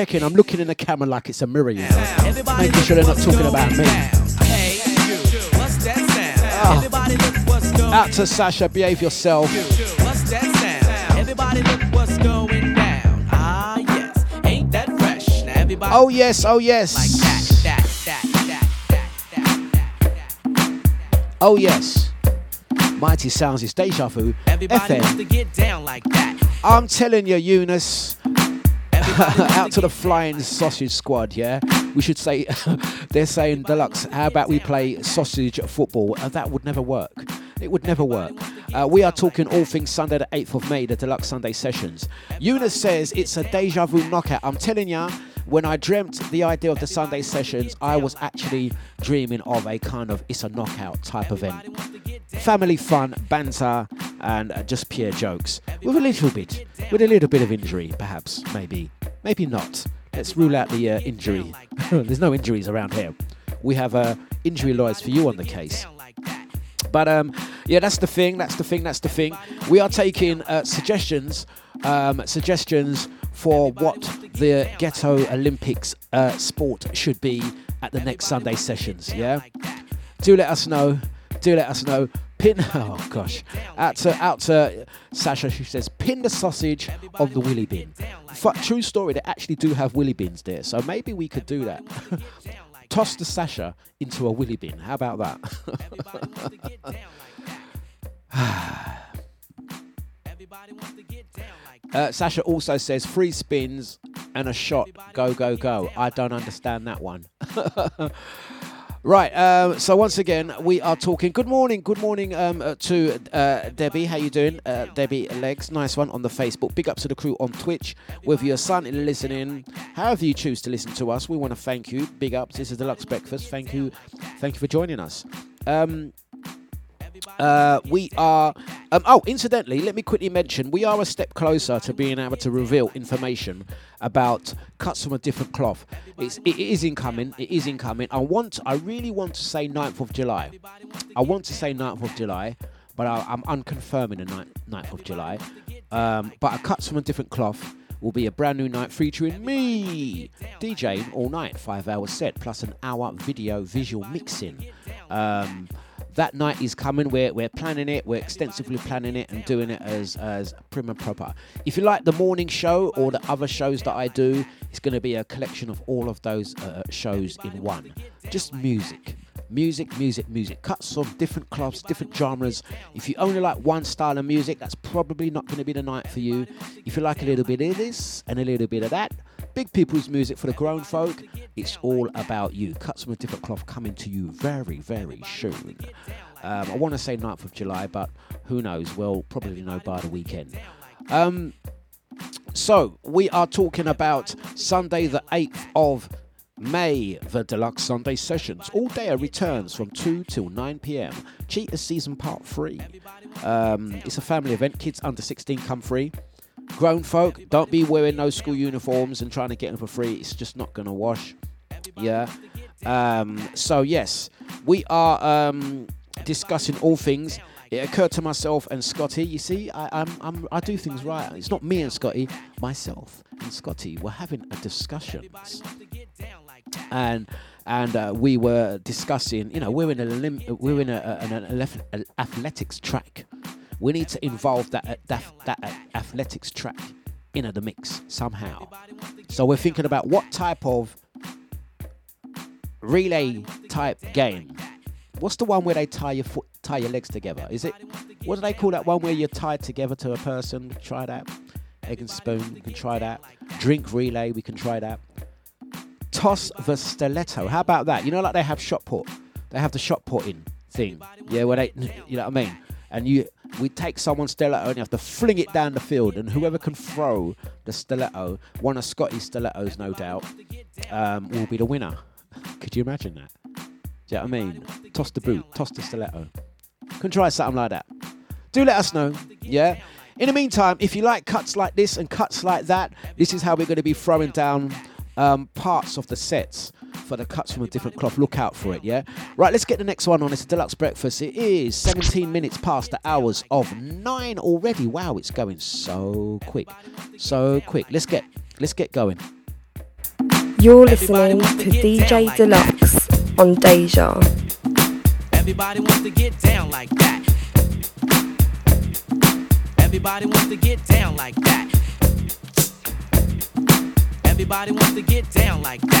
checking, I'm looking in the camera like it's a mirror, you know. Making sure they're not talking about me. Oh. Out to Sasha, behave yourself. Oh yes, oh yes. Oh yes. Mighty Sounds is Deja Vu. Everybody FM. wants to get down like that. I'm telling you, Eunice. <laughs> out to the flying sausage squad, yeah? We should say, <laughs> they're saying, Dlux, how about we play sausage football? Uh, that would never work. It would never work. Uh, we are talking all things Sunday, the 8th of May, the Dlux Sunday sessions. Eunice says it's a deja vu knockout. I'm telling ya, when I dreamt the idea of the Sunday sessions, I was actually dreaming of a kind of it's a knockout type event. Family fun, banter, and uh, just pure jokes. With a little bit, with a little bit of injury, perhaps, maybe, maybe not. Let's rule out the uh, injury. <laughs> There's no injuries around here. We have uh, injury lawyers for you on the case. But um, yeah, that's the thing. That's the thing. That's the thing. We are taking uh, suggestions, um, suggestions for what the Ghetto Olympics uh, sport should be at the next Sunday sessions. Yeah, do let us know. Do let us know. Pin, <laughs> oh gosh, out to, out to Sasha, she says, pin the sausage on the willy bin. True story, they actually do have willy bins there, so maybe we could do that. <laughs> Toss the Sasha into a willy bin. How about that? <laughs> Uh, Sasha also says three spins and a shot. Go, go, go. I don't understand that one. Right. Um, so once again, we are talking. Good morning. Good morning um, uh, to uh, Debbie. How you doing, uh, Debbie Legs? Nice one on the Facebook. Big up to the crew on Twitch. Whether you're Sunday listening, however you choose to listen to us, we want to thank you. Big ups. This is Dlux Breakfast. Thank you. Thank you for joining us. Um, uh, we are. Um, oh, incidentally, let me quickly mention we are a step closer to being able to reveal information about cuts from a different cloth. It's, it is incoming. It is incoming. I want. I really want to say 9th of July. I want to say 9th of July, but I, I'm unconfirming the 9th, 9th of July. Um, but a cuts from a different cloth will be a brand new night featuring me DJing all night, five hour set plus an hour video visual mixing. Um, that night is coming. We're, we're planning it. We're extensively planning it and doing it as as prim and proper. If you like the morning show or the other shows that I do, it's going to be a collection of all of those uh, shows in one. Just music. Music, music, music. Cuts from different clubs, different genres. If you only like one style of music, that's probably not going to be the night for you. If you like a little bit of this and a little bit of that, big people's music for the grown folk, it's all about you. Cuts from a different cloth coming to you very, very soon. Um, I want to say 9th of July, but who knows? We'll probably know by the weekend. Um, so, we are talking about Sunday, the 8th of May, the Dlux Sunday Sessions. All day returns from 2 till 9 pm. Cheetah Season Part 3. Um, it's a family event. Kids under 16 come free. Grown folk, don't be wearing no school uniforms and trying to get them for free. It's just not to wash. Yeah. Um, so, yes, we are um, discussing all things. It occurred to myself and Scotty. You see, I, I'm, I'm, I do things right. It's not me and Scotty. Myself and Scotty were having a discussion, and and uh, we were discussing. You know, we're in a lim- we're in a, an an athletics track. We need to involve that uh, that, that uh, athletics track into the mix somehow. So we're thinking about what type of relay type game. What's the one where they tie your foot, tie your legs together? Is it? What do they call that one where you're tied together to a person? Try that. Egg and spoon. We can try that. Drink relay. We can try that. Toss the stiletto. How about that? You know, like they have shot put. They have the shot putting thing. Yeah, where they, <laughs> you know what I mean? And you, we take someone's stiletto and you have to fling it down the field, and whoever can throw the stiletto, one of Scotty's stilettos, no doubt, um, will be the winner. Could you imagine that? Do you know what I mean? Toss the boot, toss the stiletto. Can try something like that. Do let us know, yeah? In the meantime, if you like cuts like this and cuts like that, this is how we're going to be throwing down um, parts of the sets for the cuts from a different cloth. Look out for it, yeah? Right, let's get the next one on. It's a Dlux breakfast. It is 17 minutes past the hours of nine already. Wow, it's going so quick. So quick. Let's get let's get going. You're listening to DJ Dlux on Deja. Everybody wants to get down like that. Everybody wants to get down like that. Everybody wants to get down like that.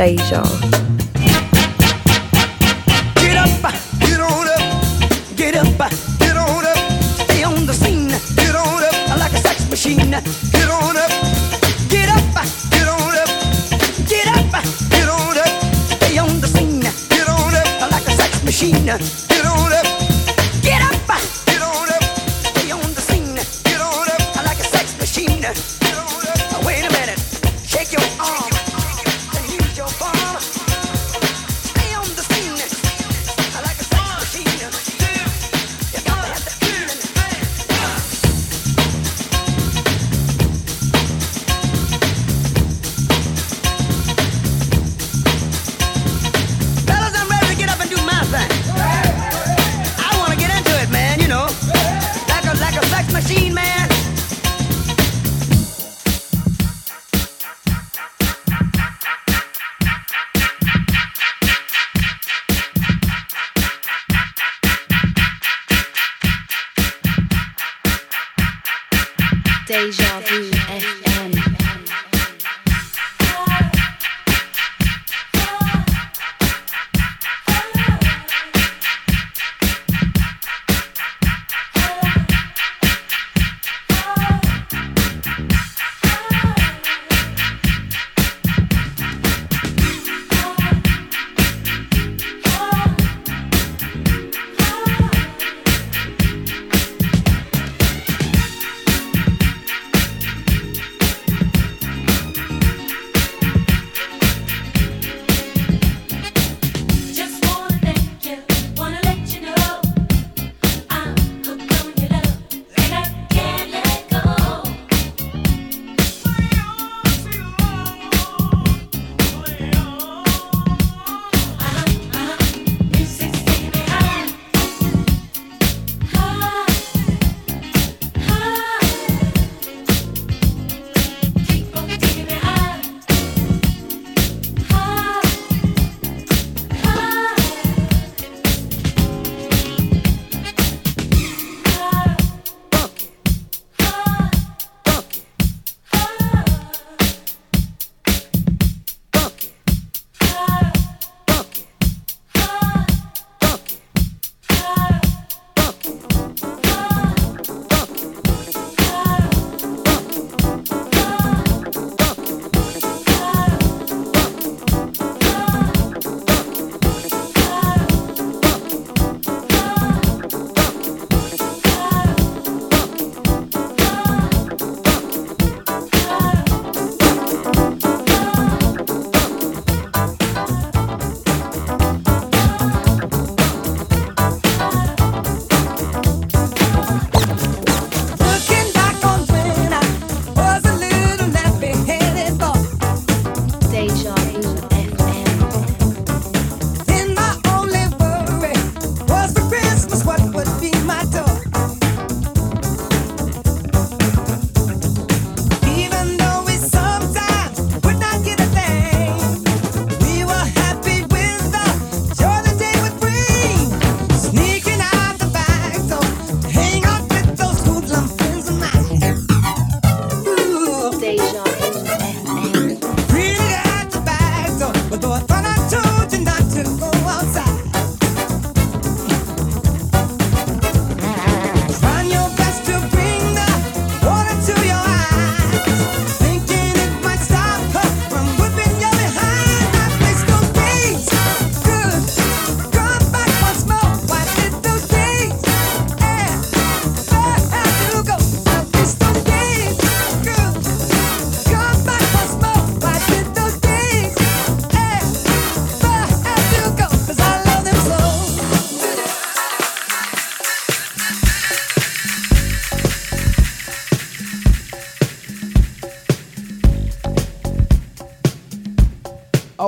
在意。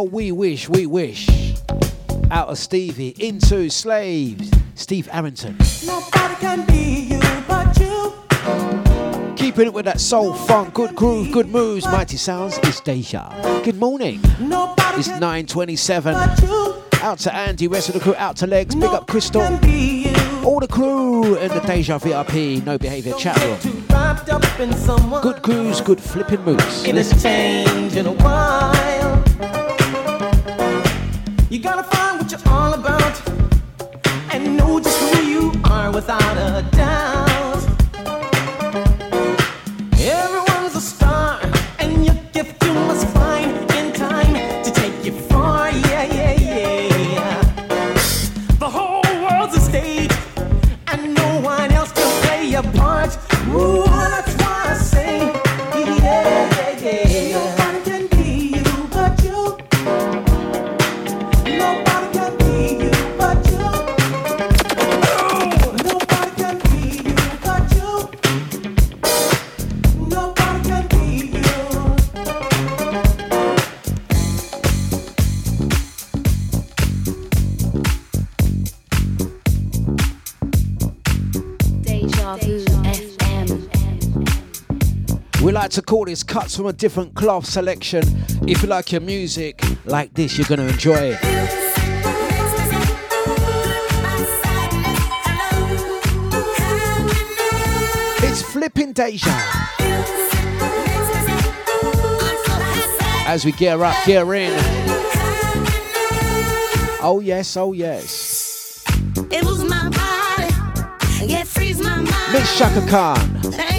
Oh, we wish, we wish. Out of Stevie, into Slaves, Steve Arrington. Nobody can be you but you. Keeping it with that soul, Nobody funk, good groove, good moves, mighty sounds, it's Deja. Good morning. Nobody it's 9.27. Out to Andy, rest of the crew, out to Legs, Nobody big up Crystal. All the crew in the Deja VIP, no behaviour chat room. Good grooves, good flipping moves. In a while gotta find what you're all about and know just who you are without a doubt. is cuts from a different cloth selection. If you like your music like this, you're going to enjoy it. It's flipping deja. As we gear up, gear in. Oh yes, oh yes. It was my body. Yeah, my mind. Miss Chaka Khan.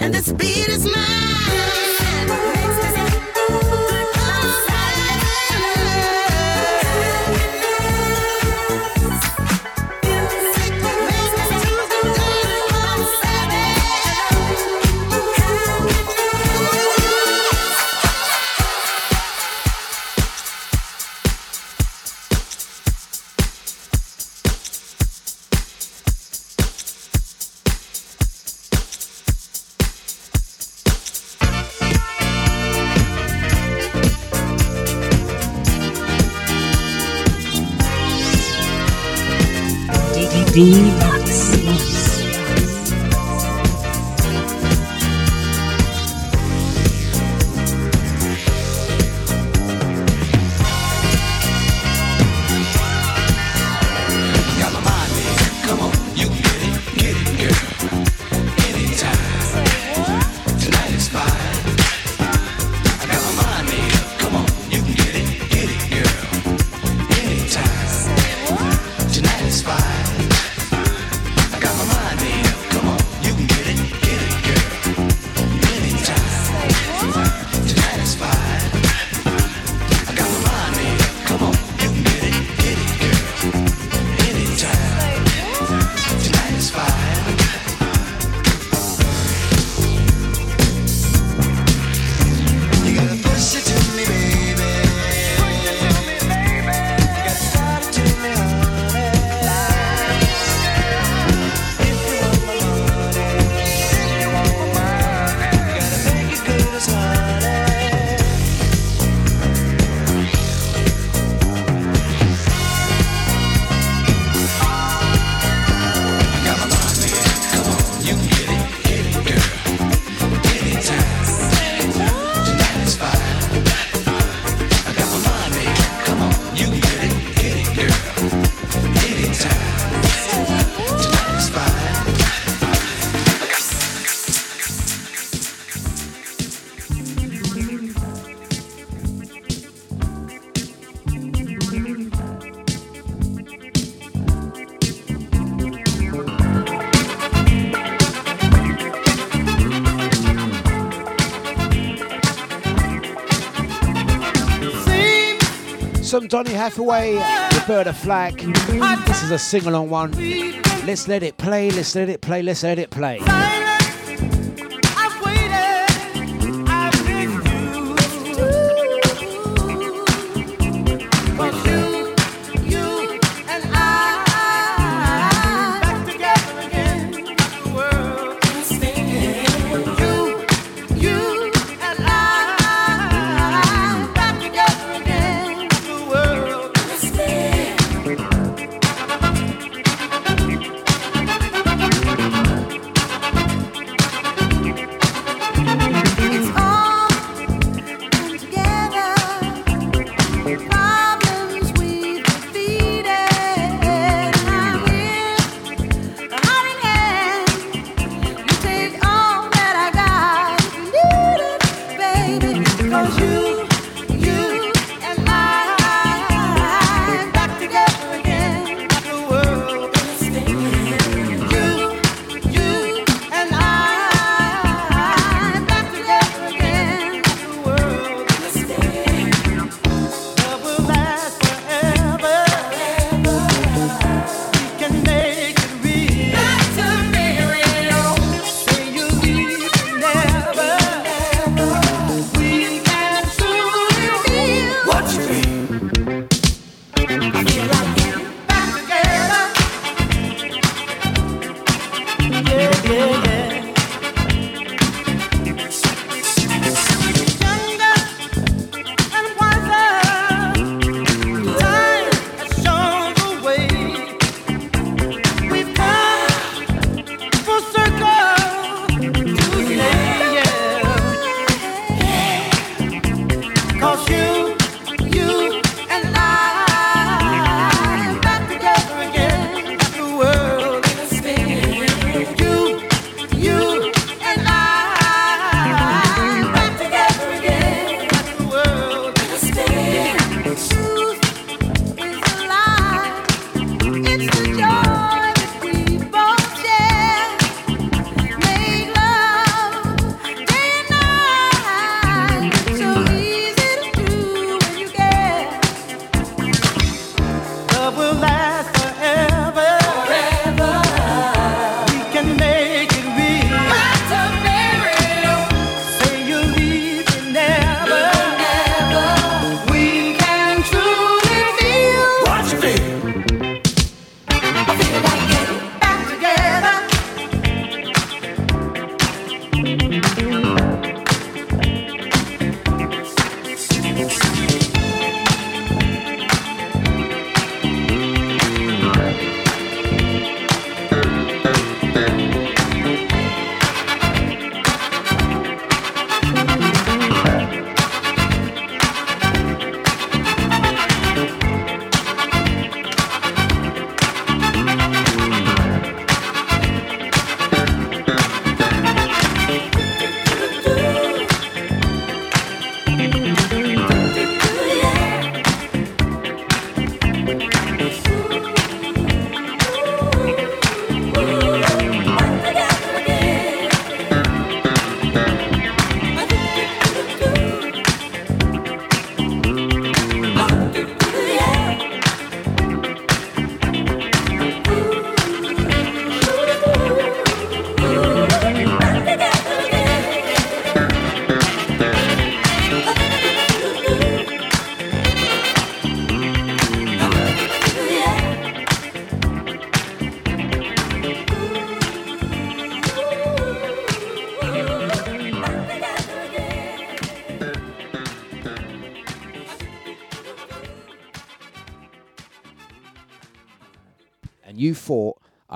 and this beat is mine. Donny Hathaway, the bird of flag. This is a sing along one. Let's let it play, let's let it play, let's let it play.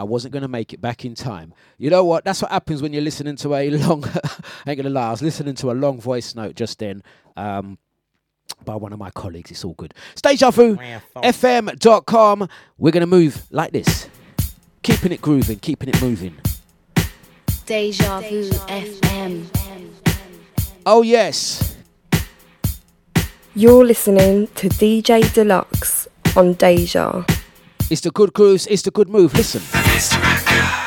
Wasn't going to make it back in time. You know what? That's what happens when you're listening to a long. <laughs> I ain't gonna lie. I was listening to a long voice note just then. Um, by one of my colleagues. It's all good. Deja Vu, FM.com. We're going to move like this. Keeping it grooving, keeping it moving. Deja Vu FM. Oh, yes. You're listening to DJ Dlux on Deja. It's the good cruise, it's the good move. Listen. Mr. Rocker.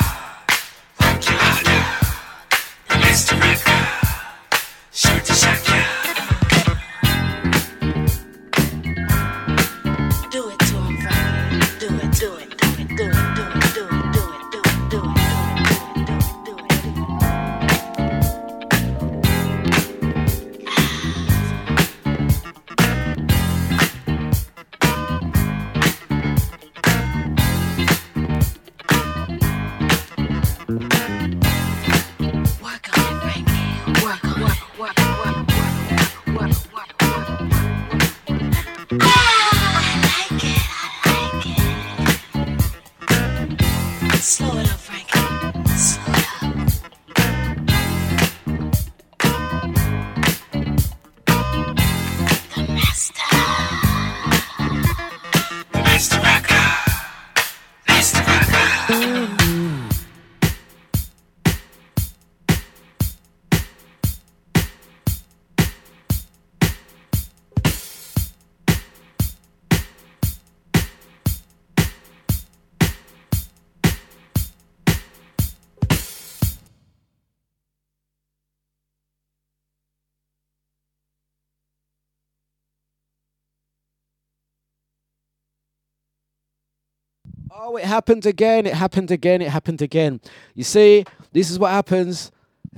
Oh, it happened again. It happened again. It happened again. You see, this is what happens. <laughs>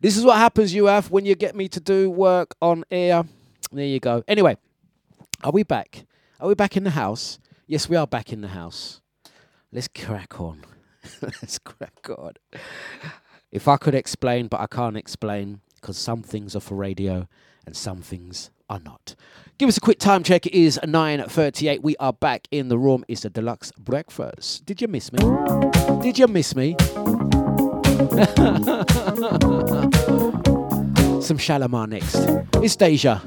this is what happens, you have, when you get me to do work on air. There you go. Anyway, are we back? Are we back in the house? Yes, we are back in the house. Let's crack on. <laughs> Let's crack on. If I could explain, but I can't explain, because some things are for radio and some things are not. Give us a quick time check. It is 9.38. We are back in the room. It's the Dlux breakfast. Did you miss me? Did you miss me? <laughs> Some Shalimar next. It's Deja.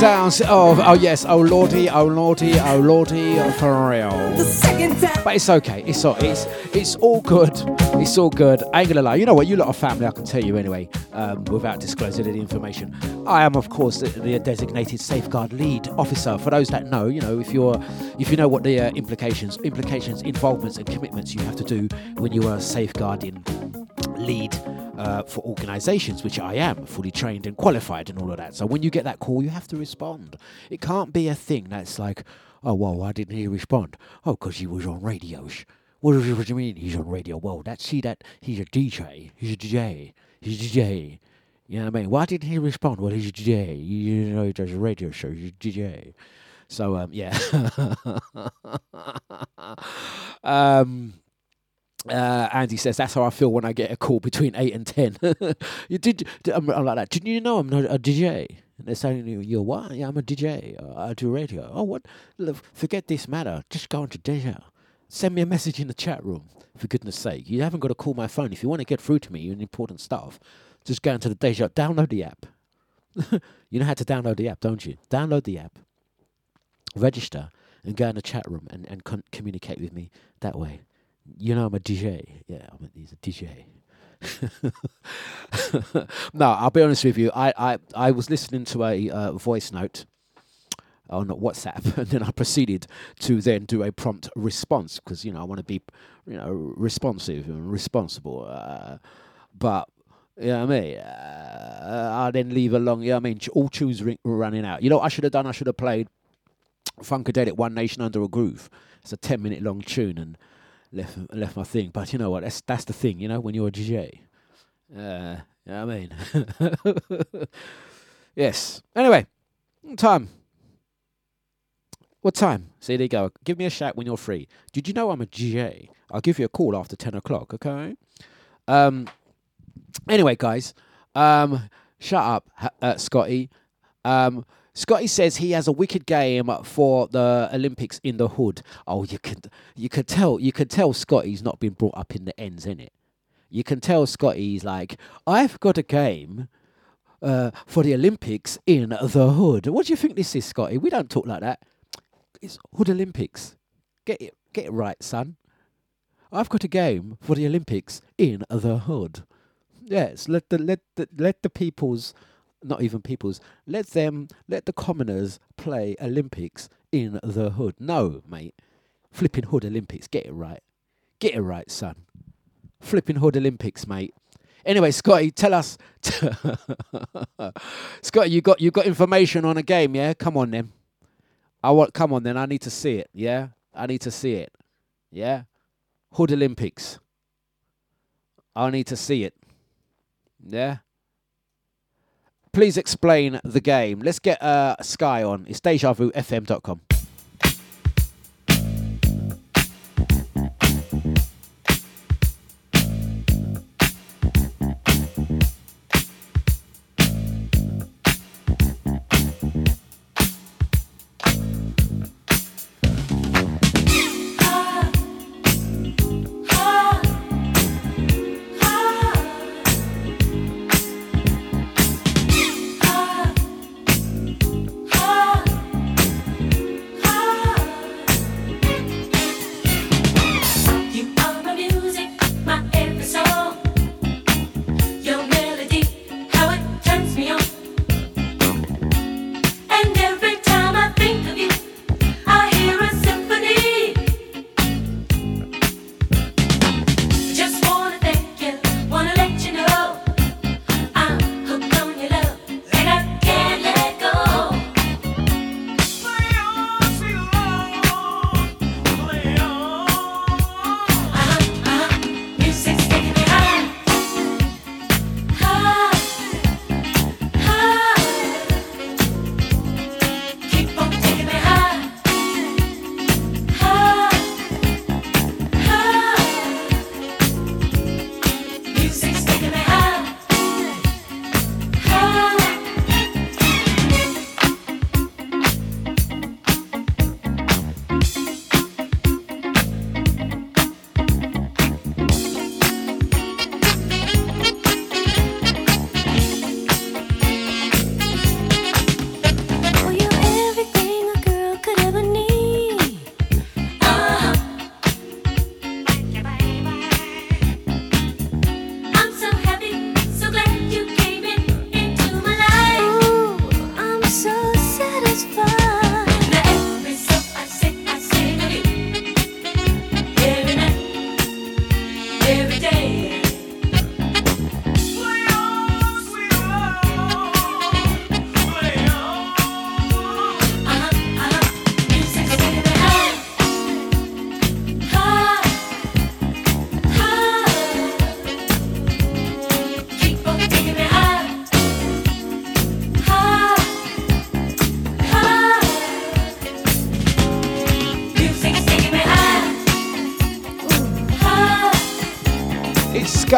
Sounds of, oh yes, oh lordy, oh lordy, oh lordy, for real. But it's okay. It's all, it's it's all good. It's all good. I ain't gonna lie. You know what? You lot of family. I can tell you anyway, um, without disclosing any information. I am, of course, the, the designated safeguard lead officer. For those that know, you know, if you're if you know what the uh, implications, implications, involvements, and commitments you have to do when you are safeguarding for organizations, which I am, fully trained and qualified and all of that. So when you get that call, you have to respond. It can't be a thing that's like, oh, well, why didn't he respond? Oh, because he was on radio. What do you, mean he's on radio? Well, that's, see, that he's a DJ. He's a DJ. He's a DJ. You know what I mean? Why didn't he respond? Well, he's a DJ. You know, he does a radio show. He's a DJ. So, um, yeah. <laughs> um, uh, Andy says that's how I feel when I get a call between eight and ten. <laughs> you did, did- I'm, I'm like that. Didn't you know I'm not a DJ? And they're saying you- you're what? Yeah, I'm a DJ. I do radio. Oh, what? Look, forget this matter. Just go into DJ. Send me a message in the chat room. For goodness sake, you haven't got to call my phone if you want to get through to me. You're important stuff. Just go into the Deja. Download the app. <laughs> you know how to download the app, don't you? Download the app. Register and go in the chat room and, and con- communicate with me that way. You know I'm a DJ. Yeah, I'm he's a DJ. <laughs> no, I'll be honest with you. I, I, I was listening to a uh, voice note on WhatsApp, <laughs> and then I proceeded to then do a prompt response because you know I want to be, you know, responsive and responsible. Uh, but you know what I mean. Uh, I then leave along. You know I mean. All tunes ring, running out. You know what I should have done. I should have played Funkadelic One Nation Under a Groove. It's a ten minute long tune and left left my thing. But you know what? That's that's the thing. You know when you're a DJ. Uh, you know what I mean. <laughs> yes. Anyway, time. What time? See, there you go. Give me a shout when you're free. Did you know I'm a DJ? I'll give you a call after 10 o'clock, okay? Um, anyway, guys, um, shut up, uh, Scotty. Um, Scotty says he has a wicked game for the Olympics in the hood. Oh, you can you could tell you could tell Scotty's not been brought up in the ends, in it. You can tell Scotty's like, I've got a game uh, for the Olympics in the hood. What do you think this is, Scotty? We don't talk like that. It's Hood Olympics. Get it? Get it right, son. I've got a game for the Olympics in the hood. Yes, let the let the let the peoples, not even peoples, let them let the commoners play Olympics in the hood. No, mate, flipping hood Olympics. Get it right. Get it right, son. Flipping hood Olympics, mate. Anyway, Scotty, tell us. <laughs> Scotty, you got you got information on a game, yeah? Come on then. I want. Come on then. I need to see it. Yeah, I need to see it. Yeah, Hood Olympics. I need to see it. Yeah. Please explain the game. Let's get uh, Sky on. It's DejaVuFM.com.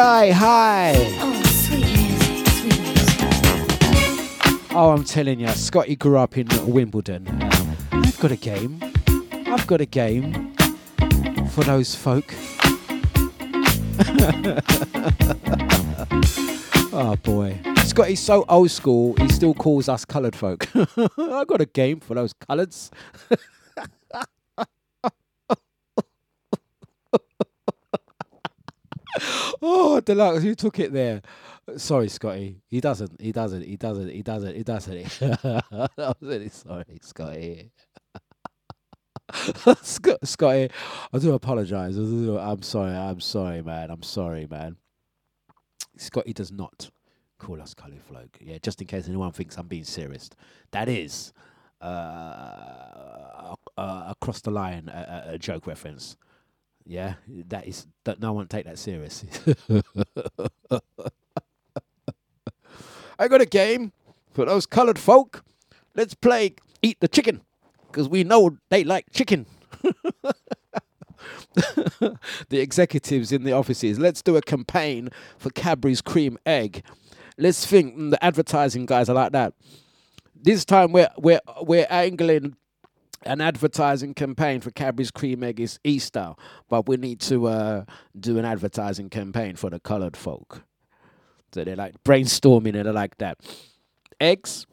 Sky High. Oh, sweet music, sweet music. Oh, I'm telling you, Scotty grew up in Wimbledon. Um, I've got a game. I've got a game for those folk. <laughs> oh boy, Scotty's so old school. He still calls us coloured folk. <laughs> I've got a game for those coloureds. <laughs> oh, Dlux, you took it there. Sorry, Scotty. He doesn't. He doesn't. He doesn't. He doesn't. He doesn't. <laughs> I'm really sorry, Scotty. <laughs> Sc- Scotty, I do do- I'm sorry. I'm sorry, man. I'm sorry, man. Scotty does not call us folk. Yeah, just in case anyone thinks I'm being serious. That is uh, uh, across the line a, a joke reference. Yeah, that is that no one take that serious. I got a game for those coloured folk. Let's play Eat the Chicken because we know they like chicken. <laughs> the executives in the offices. Let's do a campaign for Cadbury's cream egg. Let's think mm, the advertising guys are like that. This time we're we're we're angling an advertising campaign for Cadbury's cream egg is Easter, but we need to uh, do an advertising campaign for the coloured folk. So they're like brainstorming and they're like that. Eggs,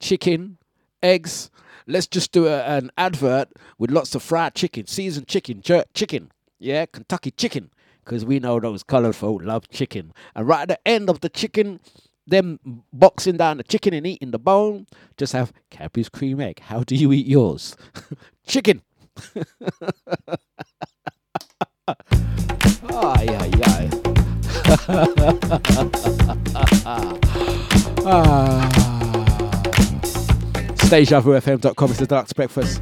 chicken, eggs. Let's just do a, an advert with lots of fried chicken, seasoned chicken, jerk chicken. Yeah, Kentucky chicken. Because we know those colored folk love chicken. And right at the end of the chicken, them boxing down the chicken and eating the bone, just have Cadbury's cream egg. How do you eat yours? <laughs> chicken. <laughs> Ay, ay, ay. <laughs> ah. DejaVuFM.com is the Dlux Breakfast.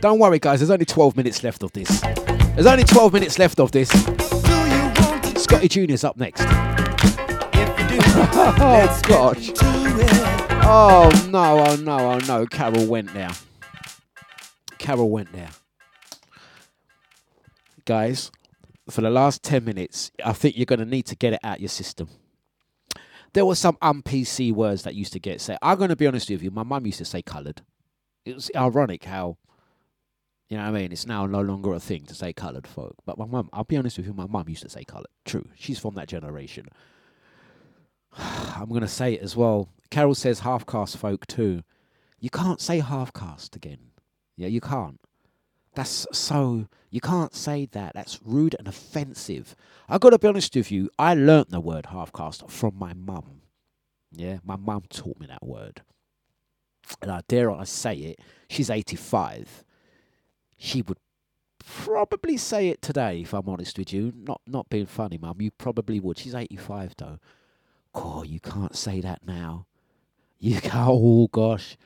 Don't worry, guys, there's only 12 minutes left of this. There's only 12 minutes left of this. Scotty Jr.'s up next. <laughs> oh, gosh. Oh, no, oh, no, oh, no. Carol went there. Carol went there. Guys, for the last 10 minutes, I think you're going to need to get it out your system. There were some un-PC words that used to get said. I'm going to be honest with you. My mum used to say coloured. It was ironic how, you know what I mean? It's now no longer a thing to say coloured folk. But my mum, I'll be honest with you, my mum used to say coloured. True. She's from that generation. <sighs> I'm going to say it as well. Carol says half caste folk too. You can't say half caste again. Yeah, you can't. That's so. You can't say that. That's rude and offensive. I got to be honest with you. I learnt the word half caste from my mum. Yeah, my mum taught me that word. And I dare I say it, she's 85. She would probably say it today, if I'm honest with you. Not not being funny, mum. You probably would. She's 85 though. You can't say that now. You <laughs> can't. Oh gosh,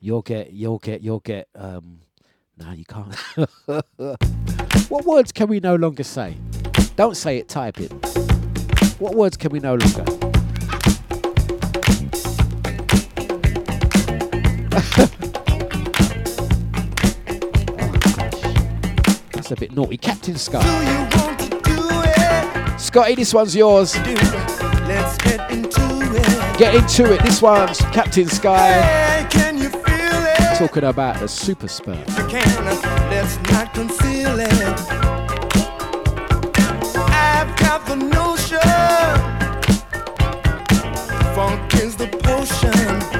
you'll get, you'll get, you'll get. Um, no, you can't. <laughs> what words can we no longer say? Don't say it. Type it. What words can we no longer? oh, That's a bit naughty. Captain Sky. Scotty, this one's yours. Get into it. Get into it. This one's Captain Sky. Hey, can you feel it? Talking about the super sperm. You can. Let's not conceal it. I've got the notion. Funk is the potion.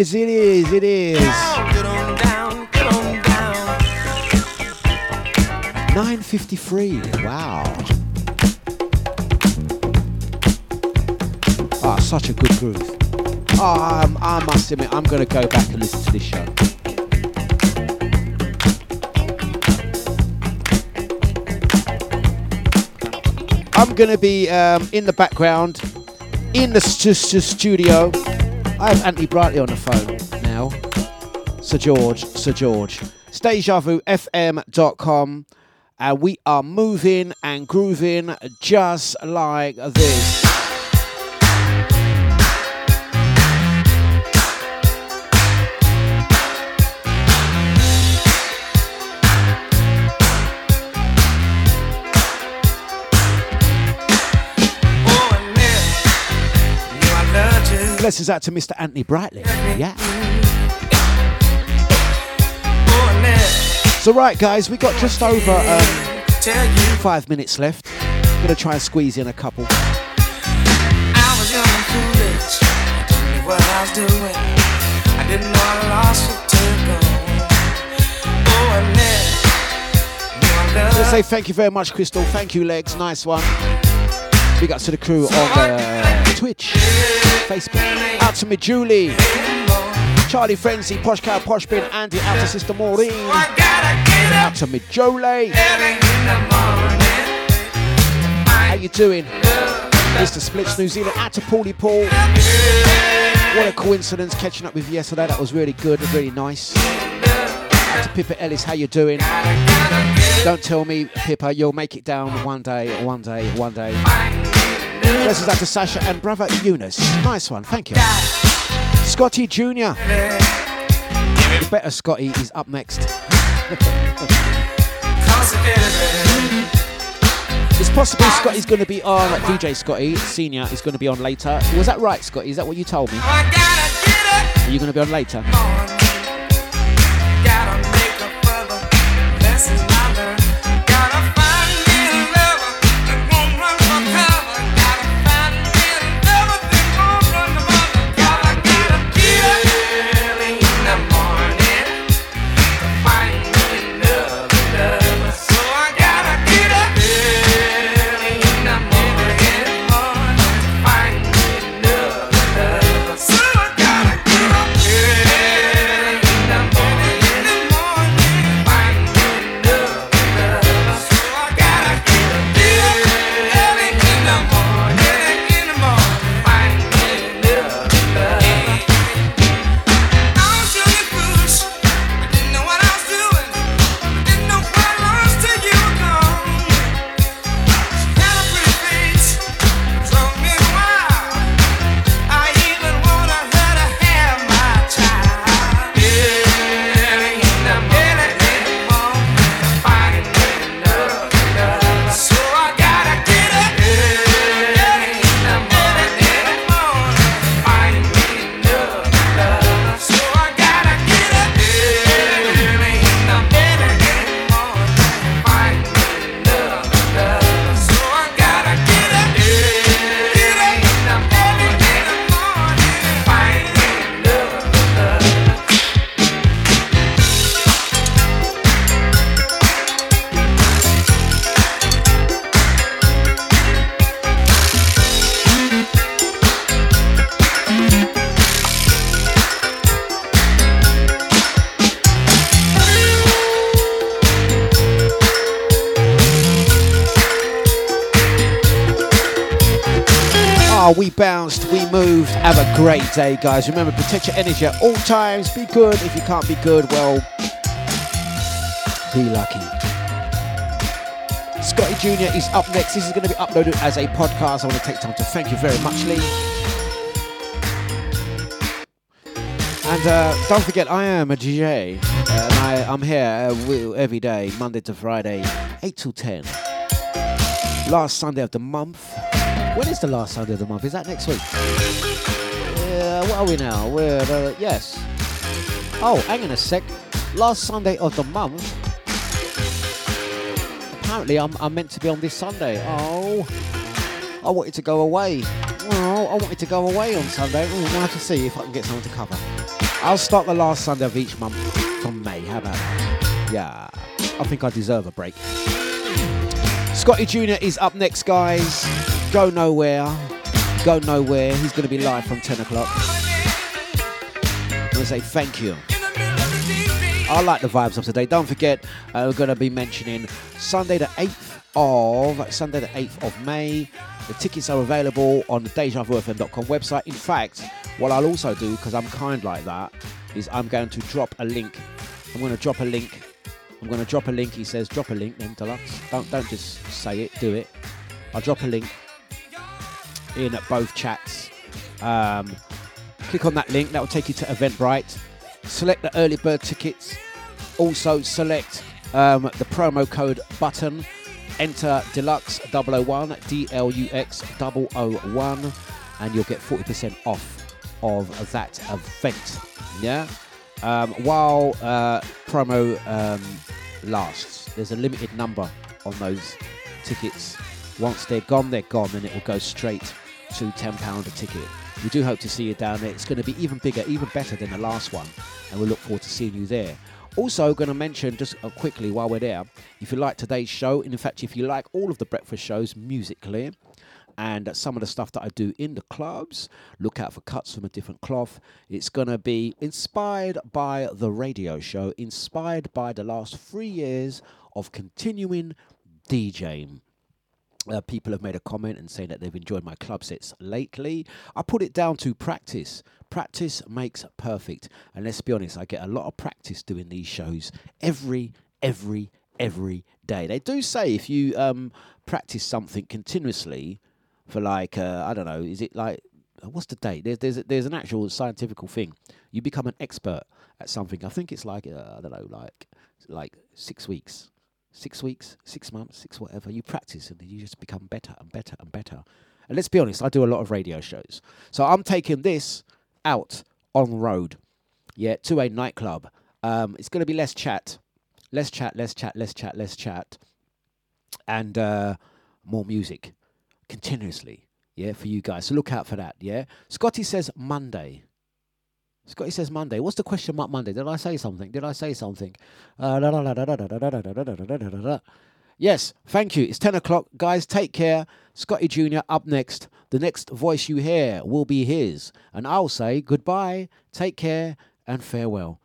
it is, it is, it is. Down, down, 9.53, wow. Ah, oh, such a good groove. Oh, I'm, I must admit, I'm going to go back and listen to this show. I'm going to be um, in the background, in the st- st- studio. I have Anthony Brightley on the phone now. Sir George, Sir George. DejaVuFM.com. And uh, we are moving and grooving just like this. Blessings out to Mr. Anthony Brightley. Yeah. So right, guys, we got just over um, five minutes left. Gonna try and squeeze in a couple. I was young and foolish. I what I was doing. I didn't know I lost it to go. Oh, and then knew I Let's loved say thank you very much, Crystal. Thank you, Legs. Nice one. Big up to the crew on the uh, Twitch, Facebook. Out to me, Julie. Charlie Frenzy, Posh Cow, Posh Bin, Andy, out to Sister Maureen. Out to me, Jolie. How you doing? Mr. Splits, New Zealand. Out to Paulie Paul. What a coincidence catching up with you yesterday. That was really good, really nice. Out to Pippa Ellis, how you doing? Don't tell me, Pippa, you'll make it down one day, one day, one day. This is out to Sasha and brother Eunice. Nice one, thank you. Scotty Jr. The better Scotty is up next. <laughs> it's possible Scotty's going to be on, DJ Scotty Senior is going to be on later. Was that right, Scotty? Is that what you told me? Are you going to be on later? Oh, we bounced, we moved. Have a great day, guys. Remember, protect your energy at all times. Be good. If you can't be good, well, be lucky. Scotty Jr. is up next. This is going to be uploaded as a podcast. I want to take time to thank you very much, Lee. And uh, don't forget, I am a DJ. And I, I'm here uh, every day, Monday to Friday, 8 to 10. Last Sunday of the month. When is the last Sunday of the month? Is that next week? Yeah, what are we now? We're, uh, yes. Oh, hang on a sec. Last Sunday of the month. Apparently, I'm, I'm meant to be on this Sunday. Oh, I wanted to go away. Oh, I wanted to go away on Sunday. Oh, we'll have to see if I can get someone to cover. I'll start the last Sunday of each month from May. How about that? Yeah, I think I deserve a break. Scotty Jr. is up next, guys. Go nowhere. Go nowhere. He's going to be live from 10 o'clock. I want to say thank you. I like the vibes of today. Don't forget, uh, we're going to be mentioning Sunday the 8th of Sunday, the 8th of May. The tickets are available on the DejaVuFM.com website. In fact, what I'll also do, because I'm kind like that, is I'm going to drop a link. I'm going to drop a link. I'm going to drop a link. He says, drop a link then, Dlux. Don't, don't just say it, do it. I'll drop a link in both chats. Um, click on that link, that will take you to Eventbrite. Select the early bird tickets. Also, select um, the promo code button. Enter Dlux 001, D L U X 001, and you'll get 40% off of that event. Yeah? Um, while uh, promo um, lasts, there's a limited number on those tickets. Once they're gone, they're gone, and it will go straight to £10 a ticket. We do hope to see you down there. It's going to be even bigger, even better than the last one, and we look forward to seeing you there. Also, going to mention just uh, quickly while we're there, if you like today's show, in fact, if you like all of the breakfast shows musically, and some of the stuff that I do in the clubs, look out for cuts from a different cloth. It's going to be inspired by the radio show, inspired by the last three years of continuing DJing. Uh, people have made a comment and saying that they've enjoyed my club sets lately. I put it down to practice. Practice makes perfect. And let's be honest, I get a lot of practice doing these shows every, every, every day. They do say if you um, practice something continuously for like, uh, I don't know, is it like, what's the date? There's, there's, there's an actual scientific thing. You become an expert at something. I think it's like, uh, I don't know, like, like six weeks six weeks, six months, six whatever. You practice and then you just become better and better and better. And let's be honest, I do a lot of radio shows. So I'm taking this out on road, yeah, to a nightclub. Um, it's going to be less chat, less chat, less chat, less chat, less chat, and uh, more music continuously, yeah, for you guys. So look out for that, yeah. Scotty says Monday. Scotty says Monday. What's the question mark Monday? Did I say something? Did I say something? Yes, thank you. It's 10 o'clock. Guys, take care. Scotty Jr. up next. The next voice you hear will be his. And I'll say goodbye, take care, and farewell.